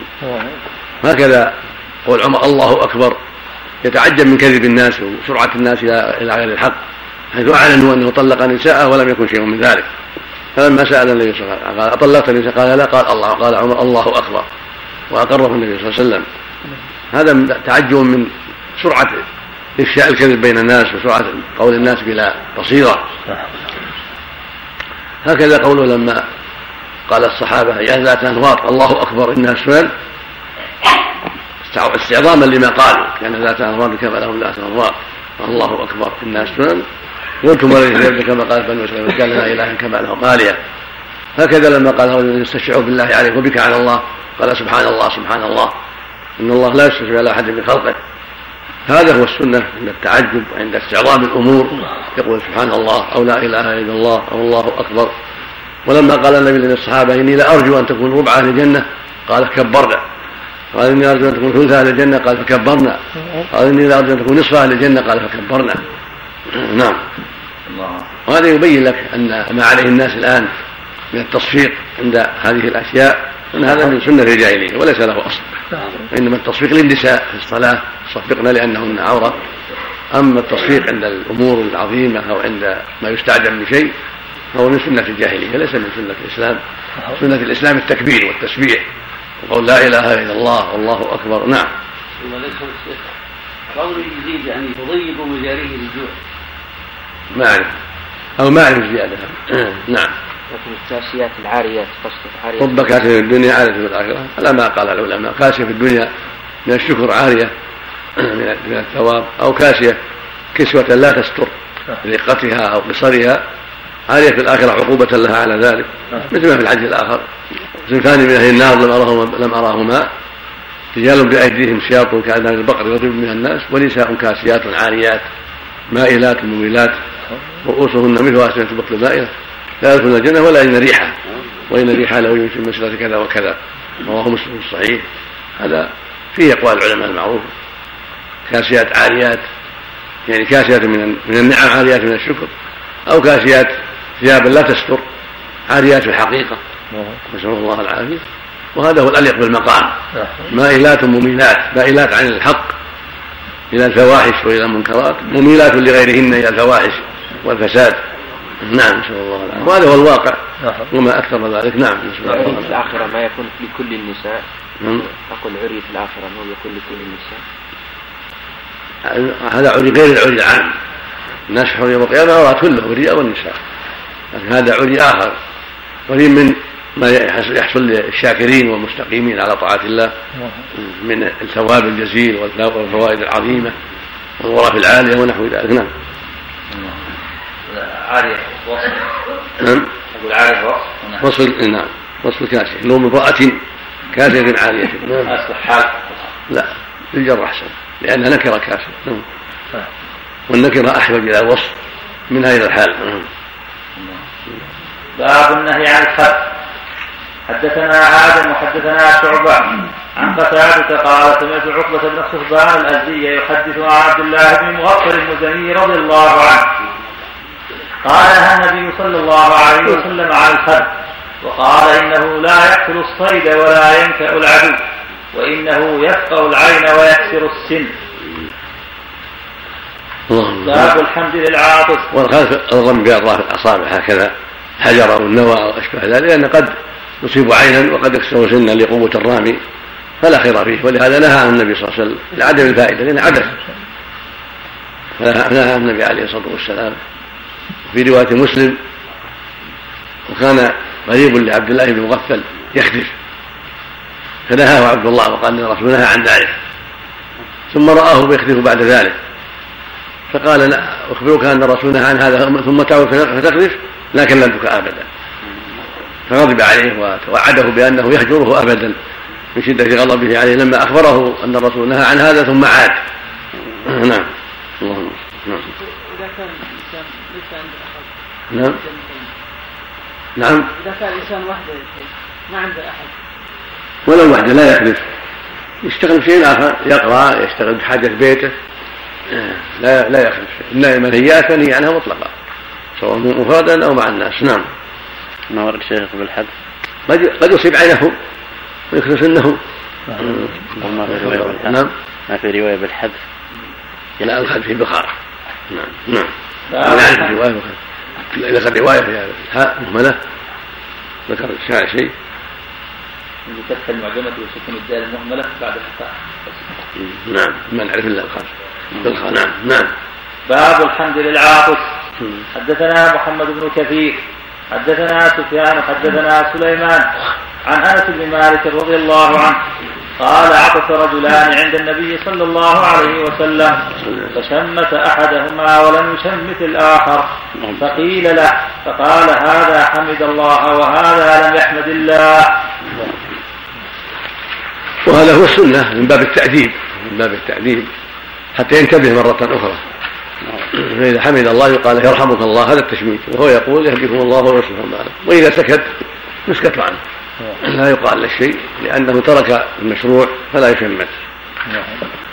هكذا قول عمر الله أكبر. يتعجب من كذب الناس وسرعة الناس إلى غير الحق حيث أعلنوا أنه طلق نساءه ولم يكن شيء من ذلك. فلما سأل النبي صلى الله عليه وسلم قال أطلقت النساء؟ قال لا. قال الله. قال عمر الله أكبر. وأقره النبي صلى الله عليه وسلم. هذا تعجب من سرعة إفشاء الكذب بين الناس وسرعة قول الناس بلا بصيرة. هكذا قوله لما قال الصحابة يا ذات أنواط الله أكبر إنها سنن استعظاما لما قالوا كان ذات أنواط كما لهم ذات أنواط الله أكبر إنها سنن قلتم وليس كما قال بنو إسرائيل قال لا إله كما لهم آلهة. هكذا لما قال رجل يستشعر بالله عليك وبك على الله. قال سبحان الله سبحان الله. إن الله لا يستشفع على أحد من خلقه. هذا هو السنة عند التعجب وعند استعظام الأمور. يقول سبحان الله أو لا إله إلا الله أو الله أكبر. ولما قال النبي للصحابة إني لأرجو أن تكون ربع أهل الجنة قال كبرنا. قال إني أرجو أن تكون ثلث أهل الجنة قال فكبرنا. قال إني لأرجو أن تكون نصف أهل الجنة قال فكبرنا. نعم. وهذا يبين لك أن ما عليه الناس الآن من التصفيق عند هذه الأشياء. أن هذا من سنة الجاهلية وليس له أصل. وإنما التصفيق للنساء في الصلاة صفقنا لأنهن عورة. أما التصفيق عند الأمور العظيمة أو عند ما يستعجل بشيء فهو من سنة الجاهلية ليس من سنة الإسلام. سنة الإسلام التكبير والتسبيح. وقول لا إله إلا الله والله أكبر. نعم. قول يزيد يعني يضيق مجاريه للجوع. ما أعرف. أو ما أعرف زيادة. نعم. لكن الكاسيات العاريات قصد عاريات. رب كاسية في الدنيا عارية في الآخرة هذا ما قال العلماء كاسية في الدنيا من الشكر عارية من الثواب أو كاسية كسوة لا تستر رقتها أو قصرها عارية في الآخرة عقوبة لها على ذلك مثل ما في الحديث الآخر. صنفان من أهل النار لم أراهما لم أراهما رجال بأيديهم سياط كأذان البقر رجل من الناس ونساء كاسيات عاريات مائلات مميلات رؤوسهن مثل أسنة البقر المائلة لا يدخلن الجنة ولا يجدن ريحة وإن ريحها لو يمشي مسيرة كذا وكذا رواه مسلم الصحيح. هذا فيه أقوال العلماء المعروفة كاسيات عاريات يعني كاسيات من من النعم عاريات من الشكر أو كاسيات ثيابا لا تستر عاريات في الحقيقة. نسأل الله العافية. وهذا هو الأليق بالمقام. مائلات مميلات مائلات عن الحق إلى الفواحش وإلى المنكرات مميلات لغيرهن إلى الفواحش والفساد. نعم نسأل الله. العافية وهذا هو الواقع. وما أكثر ذلك. نعم نسأل الله. في الآخرة ما يكون لكل النساء. نعم. أقول عري في الآخرة أنه يكون لكل النساء. هذا عري غير العري العام. الناس يوم القيامة أراد كله الرجال والنساء لكن هذا عري آخر. عري من ما يحصل للشاكرين والمستقيمين على طاعة الله. من الثواب الجزيل والفوائد العظيمة والغرف العالية ونحو ذلك. نعم. عارية وصف نعم. أقول عارية وصف وصف نعم. وصف الكاشف انه امرأة كاشفة عارية. نعم. أصل حال. لا للجر أحسن. لأنها نكرة كاشفة نعم. والنكرة أحبب إلى الوصف منها إلى الحال. نعم. باب النهي عن الخط حدثنا آدم وحدثنا شعبة. عن قتادة قال سمعت عقبة بن خصبان الأزدي يحدث عن عبد الله بن مغفر المزني رضي الله عنه. قال النبي صلى الله عليه وسلم على الخد وقال إنه لا يقتل الصيد ولا ينكأ العدو وإنه يفقع العين ويكسر السن. باب الحمد للعاطس والخلف الضم بأطراف الأصابع هكذا حجر أو النوى أو أشبه ذلك لأن قد يصيب عينا وقد يكسر سنا لقوة الرامي فلا خير فيه. ولهذا نهى عن النبي صلى الله عليه وسلم لعدم الفائدة لأن عبث فنهى النبي عليه الصلاة والسلام. في رواية مسلم وكان قريب لعبد الله بن مغفل يخدش فنهاه عبد الله وقال ان الرسول نهى عن ذلك. ثم رآه يخدف بعد ذلك. فقال لا أخبرك أن الرسول نهى عن هذا ثم تعود فتخدش لا كلمتك أبدا. فغضب عليه وتوعده بأنه يهجره أبدا من شدة غضبه عليه. لما أخبره أن الرسول نهى عن هذا ثم عاد. نعم. اللهم نعم الإنسان ليس عنده أحد نعم. نعم. إذا كان الإنسان وحده ما عنده أحد. ولو وحده لا يخلف يشتغل بشيء آخر يقرأ يشتغل بحاجة بيته. لا لا يخلف إن المنهيات منهي عنها مطلقة سواء مفردا أو مع الناس. نعم. ما ورد شيخ بالحد قد قد يصيب عينه ويخلص انه ما في روايه بالحذف نعم. ما في رواية بالحذف لا الحذف في بخارة نعم. نعم. لا في روايه ذكر روايه في الهاء مهمله ذكر الشاعر شيء. بفتح المعجمة وسكون الدال المهملة بعد الفتح نعم. ما نعرف إلا الخاص. بالخاء نعم نعم. باب الحمد للعاطف حدثنا محمد بن كثير. حدثنا سفيان حدثنا سليمان. عن أنس بن مالك رضي الله عنه. قال عطس رجلان عند النبي صلى الله عليه وسلم فشمت أحدهما ولم يشمت الآخر. فقيل له فقال هذا حمد الله وهذا لم يحمد الله. وهذا هو السنة من باب التأديب من باب التأديب حتى ينتبه مرة أخرى. فإذا حمد الله يقال يرحمك الله هذا التشميت وهو يقول يهديكم الله ويصلح بالكم وإذا سكت يسكت عنه. لا يقال له شيء لأنه ترك المشروع فلا يشمت.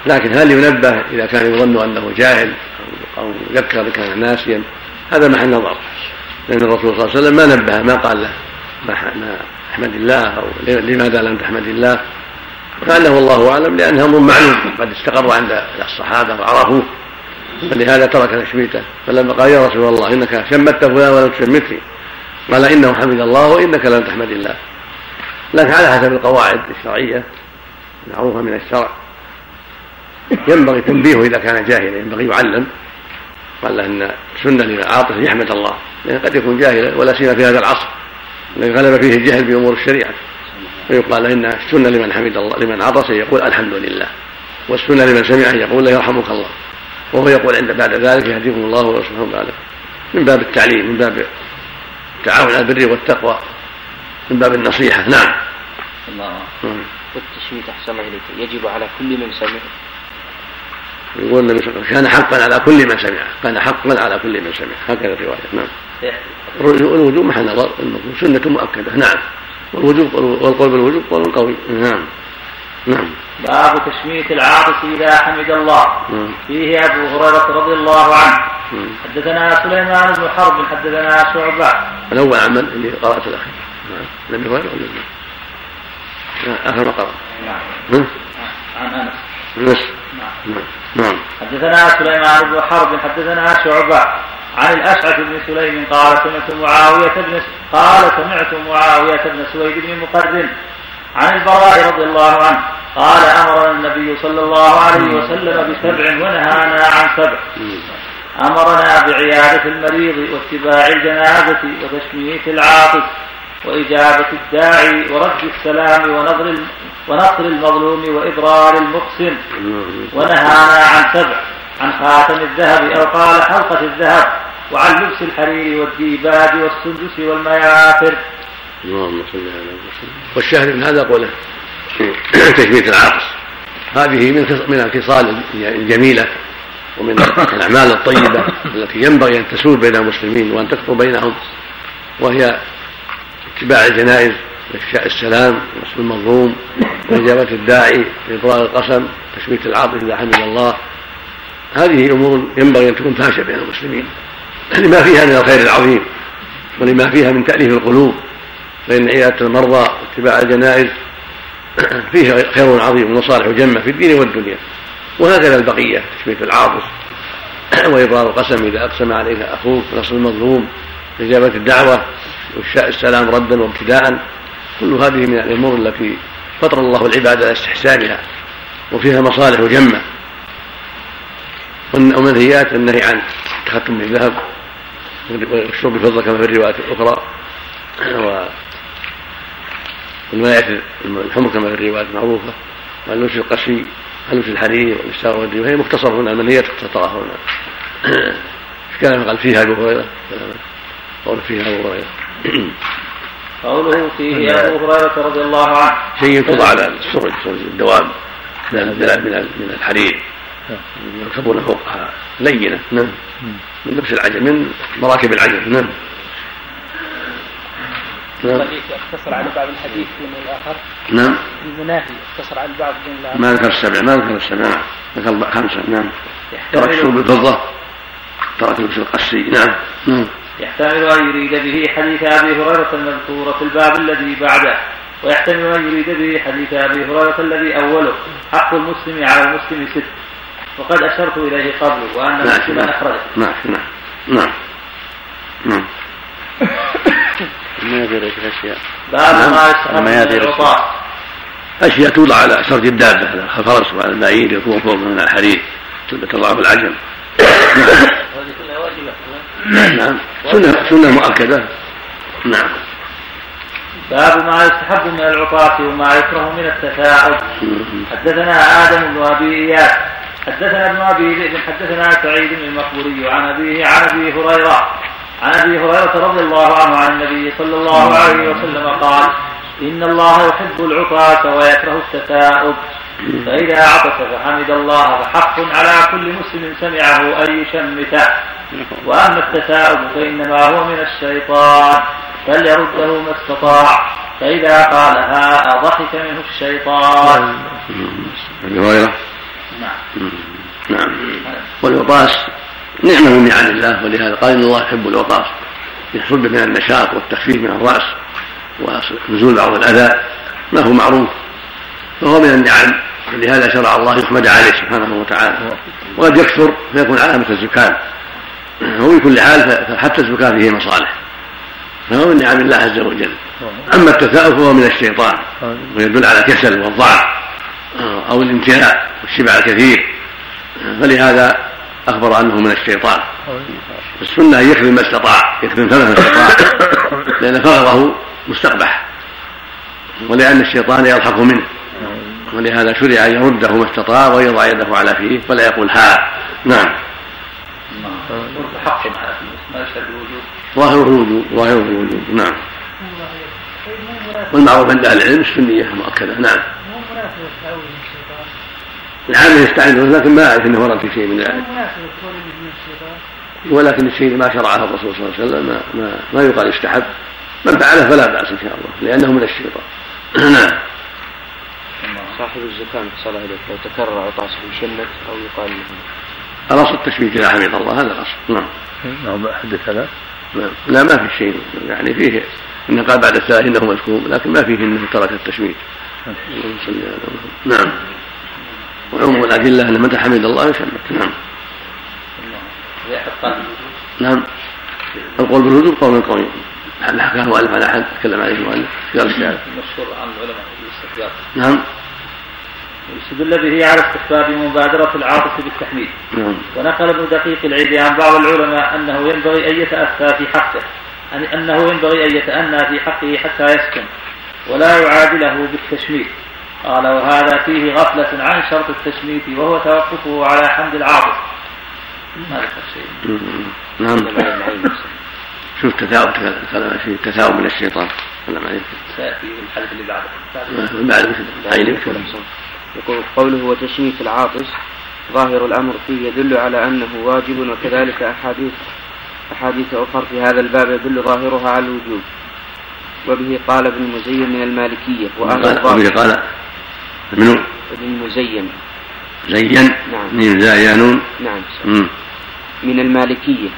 لكن هل ينبه إذا كان يظن أنه جاهل أو يذكر كان ناسيا؟ هذا محل نظر. لأن الرسول صلى الله عليه وسلم ما نبه ما قال له ما أحمد الله أو لماذا لم تحمد الله؟ وكأنه الله أعلم لأنه أمر معلوم. قد استقر عند الصحابة وعرفوه. فلهذا ترك تشميته. فلما قال يا رسول الله إنك شمت فلان ولم تشمتني. قال إنه حمد الله وإنك لم تحمد الله. لكن على حسب القواعد الشرعية المعروفة من الشرع. ينبغي تنبيهه إذا كان جاهلا ينبغي يعلم. قال له إن سنة للعاطف ان يحمد الله. لأن قد يكون جاهلا ولا سيما في هذا العصر. الذي غلب فيه الجهل بامور الشريعة. فيقال له إن السنة لمن حمد الله لمن عطس يقول الحمد لله. والسنة لمن سمعه يقول له يرحمك الله. وهو يقول عند بعد ذلك يهديكم الله ويصلح بالكم من باب التعليم من باب التعاون على البر والتقوى. من باب النصيحة. نعم. الله. والتشميت أحسن الله إليك. يجب على كل من سمع. يقول النبي صلى الله عليه وسلم كان حقا على كل من سمع. كان حقا على كل من سمع. هكذا الرواية نعم. الوجوب محل نظر. سنة مؤكدة. نعم. والوجوب والقول بالوجوب قول قوي. نعم. نعم. باب تشميت العاطس إذا حمد الله. نعم. فيه أبو هريرة رضي الله عنه. نعم. حدثنا سليمان بن حرب حدثنا شعبة. الأول عمل اللي قرأت الأخير. نعم. لم يقرأ ولا آخر ما قرأ نعم. عن أنس نعم. نعم. حدثنا سليمان بن حرب حدثنا شعبة عن الأشعث بن سليم قال سمعت معاوية بن قال سمعت معاوية بن سويد بن مقرن عن البراء رضي الله عنه قال أمرنا النبي صلى الله عليه وسلم بسبع ونهانا عن سبع. أمرنا بعيادة المريض واتباع الجنازة وتشميت العاطف. وإجابة الداعي ورد السلام ونظر ونصر المظلوم وابرار المقسم ونهانا عن سبع عن خاتم الذهب أو قال حلقة الذهب وعن لبس الحرير والديباج والسندس والمياثر اللهم صل على وسلم والشاهد من هذا قوله. تشميت العاطس هذه من من الخصال الجميلة ومن الأعمال الطيبة التي ينبغي أن تسود بين المسلمين وأن تكثر بينهم وهي اتباع الجنائز وافشاء السلام ونصر المظلوم واجابه الداعي واطلاق القسم تشميت العاطس اذا حمد الله. هذه امور ينبغي أن تكون فاشة بين المسلمين لما فيها من الخير العظيم ولما فيها من تأليف القلوب فإن عيادة المرضى واتباع الجنائز فيه خير عظيم ومصالح جمة في الدين والدنيا. وهكذا البقية تشميت العاطس وإبرار القسم إذا أقسم عليك أخوك نصر المظلوم إجابة الدعوة. وإفشاء السلام ردا وابتداء. كل هذه من الأمور التي فطر الله العباد على استحسانها وفيها مصالح جمة. ومنهيات النهي عن التختم بالذهب والشرب بالفضة كما في الروايات الأخرى. والملاية الحمر كما في الروايات المعروفة. واللبس القسي ولبس الحرير والإستار والدين. وهي مختصر هنا المنهيات اختصرها هنا. كلام قال فيها أبو هريرة؟ قول فيها أبو هريرة. قوله فيه أبو هريرة رضي الله عنه. شيء يوضع على السرج الدواب من من الحرير. يركبون فوقها لينة. نعم. من لبس العجل من مراكب العجل. نعم. نعم. اقتصر على بعض الحديث من الآخر. نعم. المناهي اقتصر على بعض من الآخر. ما ذكر السبع ما ذكر السبع. ذكر خمسة نعم. ترك شرب الفضة. ترك لبس القسي نعم. نعم. يحتمل أن يريد به حديث أبي هريرة المذكور في الباب الذي بعده ويحتمل أن يريد به حديث أبي هريرة الذي أوله حق المسلم على المسلم ست. وقد أشرت إليه قبل وأن مسلم أخرجه. نعم نعم نعم. نعم. الميادير الأشياء. باب ما يستحب من العطاء أشياء توضع على سرج الدابة على الفرس وعلى البعير يكون فوق من الحرير تضع في العجم. نعم سنة سنة مؤكدة. نعم. باب ما يستحب من العطاة وما يكره من التثاؤب حدثنا آدم بن أبي إياس. حدثنا ابن أبي ذئب. حدثنا سعيد المقبوري. عن أبيه عن أبي هريرة. عن أبي هريرة رضي الله عنه عن النبي صلى الله عليه وسلم قال إن الله يحب العطاة ويكره التثاؤب فإذا عطس فحمد الله فحق على كل مسلم سمعه أن يشمته. وأما التثاؤب فإنما هو من الشيطان فليرده ما استطاع؟ فإذا قالها ضحك منه الشيطان. أبي هريرة. نعم. نعم. والوطاس نعمة من نعم الله ولهذا قال إن الله يحب الوطاس يحصل به من النشاط والتخفيف من الرأس ونزول بعض الأذى ما هو معروف. فهو من النعم. ولهذا شرع الله يحمد عليه سبحانه وتعالى. وقد يكثر فيكون علامة الزكام وفي كل حال فحتى الزكام فيه مصالح. فهو من نعم الله عز وجل. أما التثاؤب فهو من الشيطان. ويدل على الكسل والضعف أو الامتلاء والشبع الكثير. فلهذا أخبر أنه من الشيطان. السنة أن يكرم ما استطاع يكرم فمه ما استطاع لأن فغره مستقبح. ولأن الشيطان يضحك منه. ولهذا شرع أن يرده ما استطاع ويضع يده على فيه ولا يقول ها. نعم. الوجود ظاهره الوجود ظاهره الوجود نعم. والمعروف عند أهل العلم السنية مؤكدة نعم. العامة يستعين لكن ما أعرف أنه ورد في شيء من ذلك. ولكن الشيء ما شرعه الرسول صلى الله عليه وسلم ما, ما, ما يقال يستحب من فعله فلا بأس إن شاء الله لأنه من الشيطان. نعم. صاحب الزكاة صلى الله عليه لو تكرر عطاسه يشمت أو يقال له. الأصل التشميت إذا حمد الله هذا الأصل. نعم. نعم حدث هذا؟ نعم. لا ما في شيء يعني فيه إنه قال بعد الثلاث إنه مذكور لكن ما فيه إنه ترك التشميت نعم. وعموم الأدلة أن متى حمد الله يشمت. نعم. نعم. القول بالوجوب قول قوي. هل حكاه مؤلف على احد تكلم عليه المؤلف قال الشاعر المشهور عن العلماء. الاستحباب نعم. واستدل به على استحباب مبادرة العاطف بالتحميد. نعم. ونقل ابن دقيق العيد عن بعض العلماء أنه ينبغي أن يتأثى في حقه. أنه ينبغي أن يتأنى في حقه حتى يسكن. ولا يعادله بالتشميت. قال وهذا فيه غفلة عن شرط التشميت وهو توقفه على حمد العاطف. ما ذكر شيء. نعم. شوف التثاؤب كلام فيه التثاؤب من الشيطان. سلام عليكم سيأتي الحديث اللي بعده. بعد عينك يقول قوله وتشميت العاطس ظاهر الأمر فيه يدل على أنه واجب وكذلك احاديث أحاديث أخرى في هذا الباب يدل ظاهرها على الوجوب. وبه قال ابن المزين من المالكية وأهل الظاهر. قال منو؟ ابن المزين زين نعم. من زايانون. نعم. من المالكية.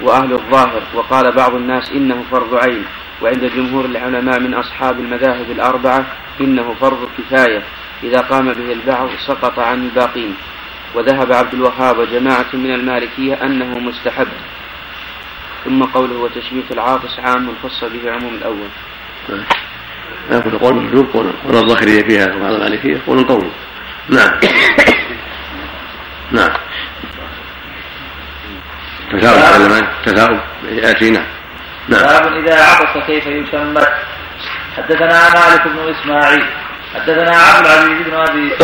وأهل الظاهر. وقال بعض الناس إنه فرض عين وعند جمهور العلماء من أصحاب المذاهب الأربعة إنه فرض كفاية. إذا قام به البعض سقط عن الباقين. وذهب عبد الوهاب وجماعة من المالكية أنه مستحب. ثم قوله وتشميت العاطس عام خص به عموم الأول. يأخذ قول مندوب قول الظاهرية فيها وبعض المالكية قول طول نعم. نعم. تثاؤب تثاؤب يأتي نعم. نعم باب إذا عطس كيف يشمت حدثنا مالك بن إسماعيل. حدثنا عبد العزيز بن أبي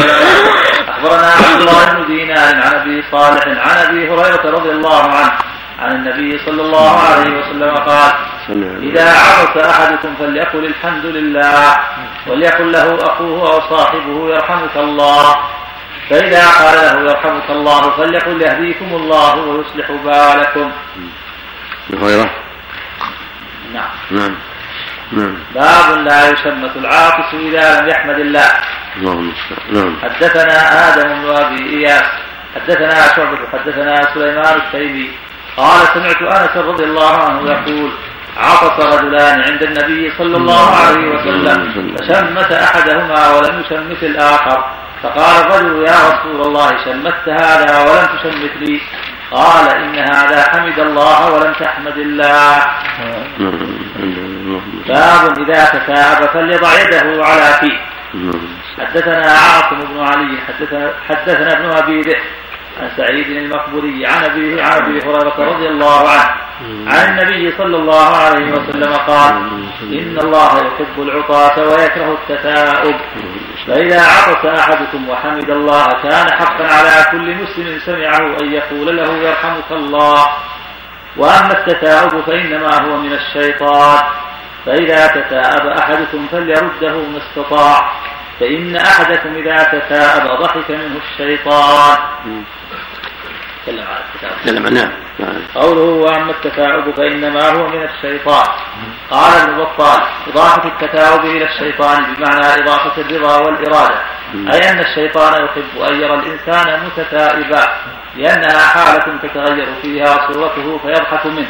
أخبرنا عبد الله بن دينار عن أبي صالح عن أبي هريرة رضي الله عنه. عن النبي صلى الله عليه وسلم قال إذا عطس أحدكم فليقل الحمد لله. وليقل له أخوه أو صاحبه يرحمك الله. فإذا قال له يرحمك الله فليقل يهديكم الله ويصلح بالكم. هريرة نعم. نعم. نعم. باب لا يشمت العاطس إذا لم يحمد الله. اللهم نعم حدثنا آدم بن أبي إياس حدثنا شعبة حدثنا سليمان الشيبي. قال سمعت أنس رضي الله عنه يقول عطس رجلان عند النبي صلى الله عليه وسلم. فشمت أحدهما ولم يشمت الآخر. فقال الرجل يا رسول الله شمت هذا ولم تشمت لي. قال إن هذا حمد الله ولم تحمد الله. باب إذا تثاءب فليضع يده على فيه. حدثنا عاصم بن علي حدثنا, حدثنا ابن أبي ذئب. عن سعيد المقبوري عن عن أبي هريرة رضي الله عنه. عن النبي صلى الله عليه وسلم قال إن الله يحب العطاة ويكره التثاؤب فإذا عطس أحدكم وحمد الله كان حقا على كل مسلم سمعه أن يقول له يرحمك الله. وأما التثاؤب فإنما هو من الشيطان. فإذا تثاءب أحدكم فليرده ما استطاع. فإن أحدكم إذا تثاءب ضحك منه الشيطان. تكلم عن التثاؤب تكلم عن نعم. قوله وأما التثاؤب فإنما هو من الشيطان. قال ابن بطال إضافة التثاؤب إلى الشيطان بمعنى إضافة الرضا والإرادة. أي أن الشيطان يحب أن يرى الإنسان متثائبا لأنها حالة تتغير فيها صورته فيضحك منه.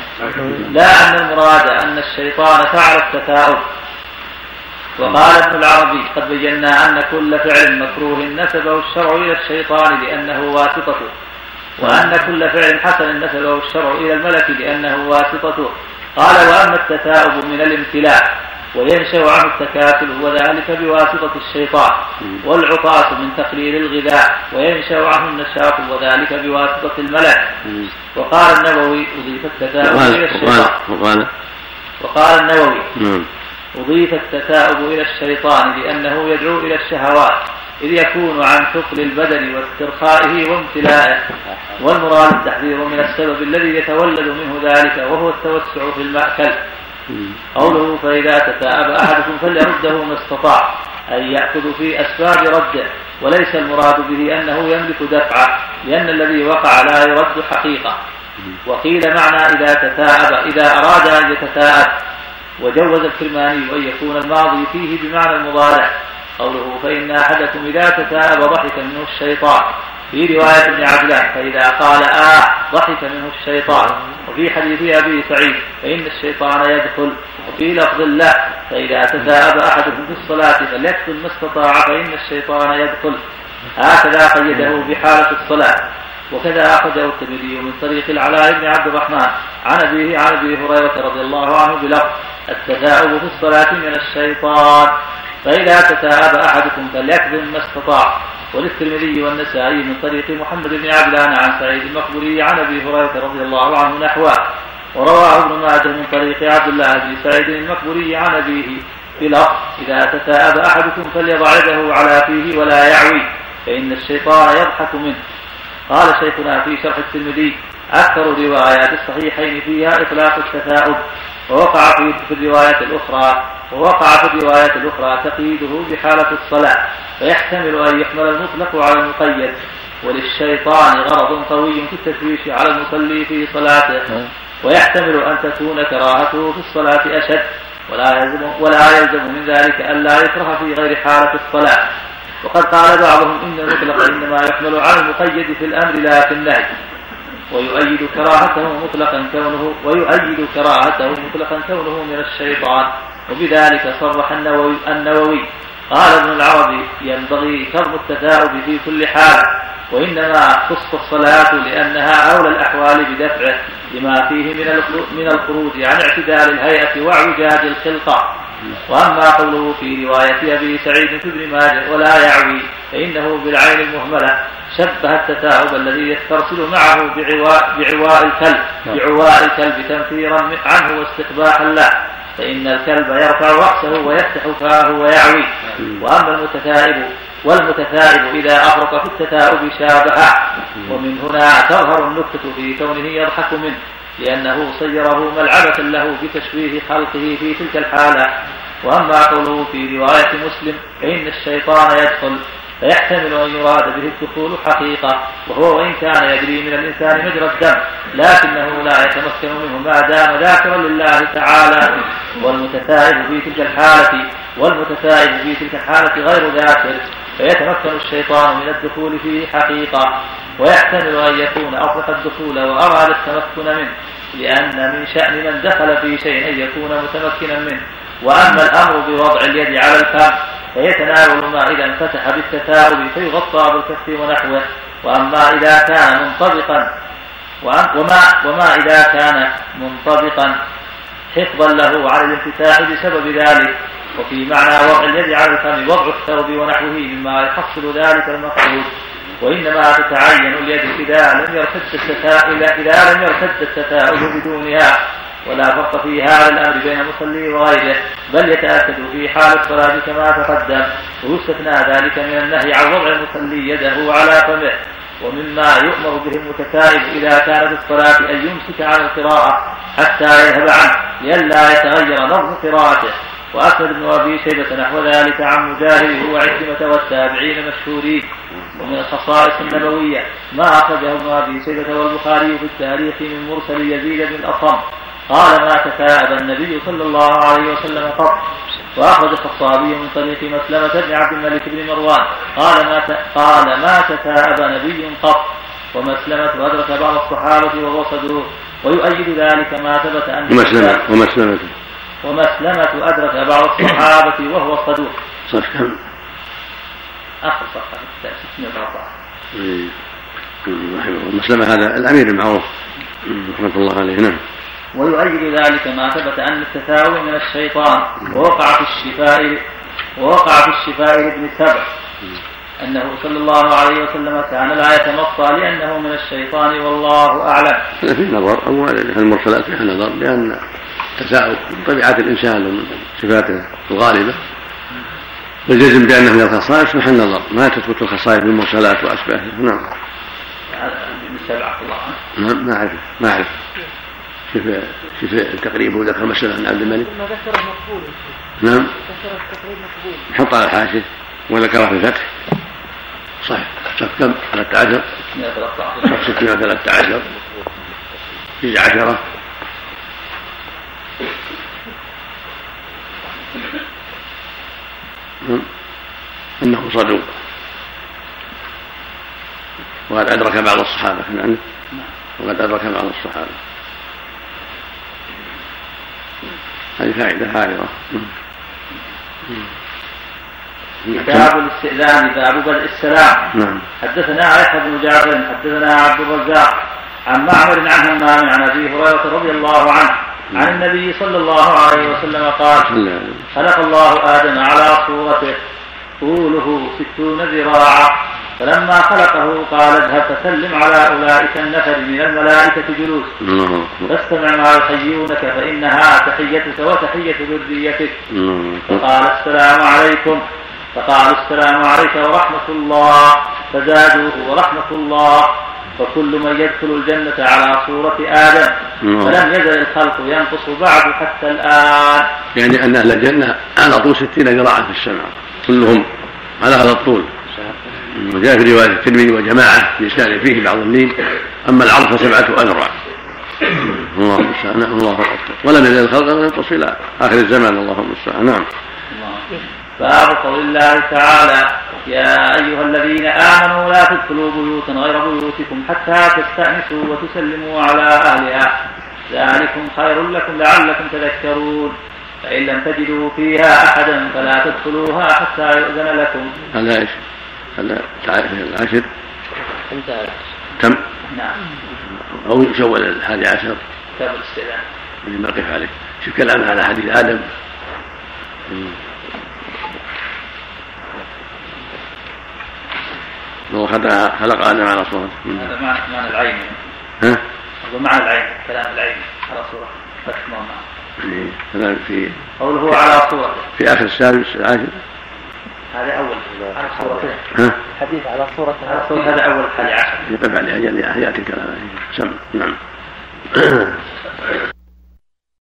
لا أن المراد أن الشيطان فعل التثاؤب وقال ابن العربي قد بينا أن كل فعل مكروه نسبه الشرع إلى الشيطان لأنه واسطته وأن كل فعل حسن نسبه الشرع إلى الملك لأنه واسطته. قال وأما التثاؤب من الامتلاء وينشأ عنه التكاسل وذلك بواسطة الشيطان والعطاس من تقليل الغذاء وينشأ عنه النشاط وذلك بواسطة الملك. وقال النووي أضيف التثاؤب إلى الشيطان. وقال النووي نعم. أضيف التثاؤب إلى الشيطان لأنه يدعو إلى الشهوات إذ يكون عن ثقل البدن واسترخائه وامتلائه والمراد التحذير من السبب الذي يتولد منه ذلك وهو التوسع في المأكل. قوله فإذا تثاءب أحدكم فليرده ما استطاع أي يأخذ في أسباب رده وليس المراد به أنه يملك دفعه لأن الذي وقع لا يرد حقيقة. وقيل معنى إذا تثاءب إذا أراد أن يتثاءب وجوز الكرماني أن يكون الماضي فيه بمعنى المضارع قوله فإن أحدكم إذا تثاءب ضحك منه الشيطان. في رواية ابن عبدان فإذا قال آه ضحك منه الشيطان. وفي حديث أبي سعيد فإن الشيطان يدخل. وفي لفظ الله فإذا تثاءب أحدكم في الصلاة فليكتب ما استطاع فإن الشيطان يدخل. هكذا قيده بحالة الصلاة. وكذا أخرجه الترمذي من طريق العلاء بن عبد الرحمن. عن أبيه عن أبي هريرة رضي الله عنه بلفظ التثاؤب في الصلاة من الشيطان. فإذا تثاءب أحدكم فليكذب ما استطاع. وللترمذي والنسائي من طريق محمد بن عبدان عن سعيد المقبوري عن أبي هريرة رضي الله عنه نحوه. ورواه ابن ماجه من طريق عبد الله بن سعيد المقبوري عن أبيه بلفظ إذا تثاءب أحدكم فليضع يده على فيه ولا يعوي فإن الشيطان يضحك منه. قال شيخنا في شرح الترمذي أكثر روايات الصحيحين فيها إطلاق التثاؤب ووقع في الرواية الأخرى ووقع في الرواية الأخرى تقييده بحالة الصلاة فيحتمل أن يحمل المطلق على المقيد وللشيطان غرض قوي في التشويش على المصلي في صلاته ويحتمل أن تكون كراهته في الصلاة أشد ولا يلزم ولا يلزم من ذلك ألا يكره في غير حالة الصلاة. وقد قال بعضهم إن المطلق إنما يحمل على المقيد في الأمر لا في النهي ويؤيد كراهته مطلقا كونه ويؤيد كراهته مطلقا كونه من الشيطان. وبذلك صرح النووي, النووي. قال ابن العربي ينبغي كرم التثاؤب في كل حال وإنما خص الصلاة لأنها أولى الأحوال بدفعه لما فيه من من الخروج عن اعتدال الهيئة وإعوجاج الخلقة وأما قوله في رواية أبي سعيد في ابن ماجه ولا يعوي فإنه بالعين المهملة شبه التثاؤب الذي يسترسل معه بعواء, بعواء الكلب بعواء الكلب تنفيرا عنه واستقباحا له. فإن الكلب يرفع رأسه ويفتح فاه ويعوي. وأما المتثائب والمتثائب إذا أغرق في التثاؤب شابه. ومن هنا تظهر النكتة في كونه يضحك منه. لأنه صيره ملعبة له بتشويه خلقه في تلك الحالة. وأما قوله في رواية مسلم فإن الشيطان يدخل فيحتمل أن يراد به الدخول حقيقة وهو وإن كان يجري من الإنسان مجرى الدم لكنه لا يتمكن منه ما دام ذاكرا لله تعالى. والمتثائب في تلك الحالة والمتثائب في تلك الحالة غير ذاكر فيتمكن الشيطان من الدخول فيه حقيقة. ويحتمل أن يكون أصلح الدخول وأراد التمكن منه لأن من شأن من دخل في شيء أن يكون متمكنا منه. وأما الأمر بوضع اليد على الفم فيتناول ما إذا انفتح بالتثاؤب فيغطى بالكف ونحوه. وأما إذا كان منطبقا وما, وما إذا كان منطبقا حفظا له على الانفتاح بسبب ذلك. وفي معنى وضع اليد على الفم وضع الثوب ونحوه مما يحصل ذلك المقصود وإنما تتعين اليد إذا لم يرتد التثاؤب إذا لم يرتد التثاؤب بدونها ولا فرق في هذا الأمر بين المصلي وغيره بل يتأكد في حال الصلاة كما تقدم. ويستثنى ذلك من النهي عن وضع المصلي يده على فمه ومما يؤمر به المتكائب إذا كان في الصلاة أن يمسك عن القراءة حتى يذهب عنه لئلا يتغير لفظ قراءته. وأخرج ابن أبي شيبة نحو ذلك عن مجاهد وعكرمة والتابعين مشهورين ومن الخصائص النبوية. ما أخرجه ابن أبي شيبة والبخاري في التاريخ من مرسل يزيد بن الأصم. قال ما تثاءب النبي صلى الله عليه وسلم قط. وأخرج الخطابي من طريق مسلمة بن عبد الملك بن مروان. قال ما قال ما تثاءب نبي قط. ومسلمة أدرك بعض الصحابة وهو صدوق ويؤيد ذلك ما ثبت أن ومسلمة ومسلمة. ومسلمة أدرك بعض الصحابة وهو صدوق. صف كم؟ آخر صفحة 614 إيه. مسلمة هذا الأمير المعروف. رحمة الله عليه نعم. ويؤيد ذلك ما ثبت أن التثاؤب من الشيطان. ووقع في الشفاء ووقع في الشفاء لابن سبع أنه صلى الله عليه وسلم كان لا يتمطى لأنه من الشيطان والله أعلم. في نظر. أول المرسلات فيها نظر؟ لأن التثاؤب من طبيعة الإنسان ومن صفاته الغالبة. والجزم بأنه من الخصائص محل النظر ما تثبت الخصائص بالمرسلات وأشباهها نعم. الله نعم ما أعرف ما أعرف. كيف كيف التقريب وذكر مسألة عن عبد الملك؟ ما ذكر مقبول. نعم. ذكر التقريب مقبول. حط على الحاشية وذكره في الفتح. صح. صف كم؟ 13 صف 613 في عشرة نعم. إنه صدوق. وقد أدرك بعض الصحابة. عنه وقد أدرك بعض الصحابة. هذه فائدة هائلة كتاب الاستئذان باب بدء السلام. نعم. حدثنا يحيى بن جعفر حدثنا عبد الرزاق. عن معمر عن همام عن أبي هريرة رضي الله عنه. عن النبي صلى الله عليه وسلم قال خلق الله آدم على صورته طوله ستون ذراعا فلما خلقه قال اذهب فسلم على أولئك النفر من الملائكة جلوس. فاستمع ما يحيونك فإنها تحيتك وتحية ذريتك. فقال السلام عليكم. فقال السلام عليك ورحمة الله. فزادوه ورحمة الله. فكل من يدخل الجنة على صورة آدم فلم يزل الخلق ينقص بعد حتى الآن. يعني أن أهل الجنة على طول ستين ذراعا في السماء كلهم على هذا الطول. وجاء في رواية الترمذي وجماعة بإسناد فيه بعض اللين أما العرض فسبعة أذرع. الله المستعان الله أكبر. ولم يزل الخلق ينقص إلى آخر الزمان الله المستعان. نعم. باب قول الله تعالى يا أيها الذين آمنوا لا تدخلوا بيوتا غير بيوتكم حتى تستأنسوا وتسلموا على أهلها. ذلكم خير لكم لعلكم تذكرون. فإن لم تجدوا فيها أحدا فلا تدخلوها حتى يؤذن لكم. هذا إيش؟ هذا العشر. انتهى. تم؟ نعم. أو يسول الحادي عشر. كتاب الاستئذان. اللي ما قف عليه. شوف كلام على حديث آدم. لو خلق خلق آدم على صورته هذا معنى معنى العين. ها؟ هذا معنى العين كلام العين على صورة فتح هذا في قوله على صورته في آخر السادس العاشر. هذا أول. على صورته ها؟ الحديث على صورة هذا أول الحادي عشر يقف عليه يأتي الكلام سم نعم.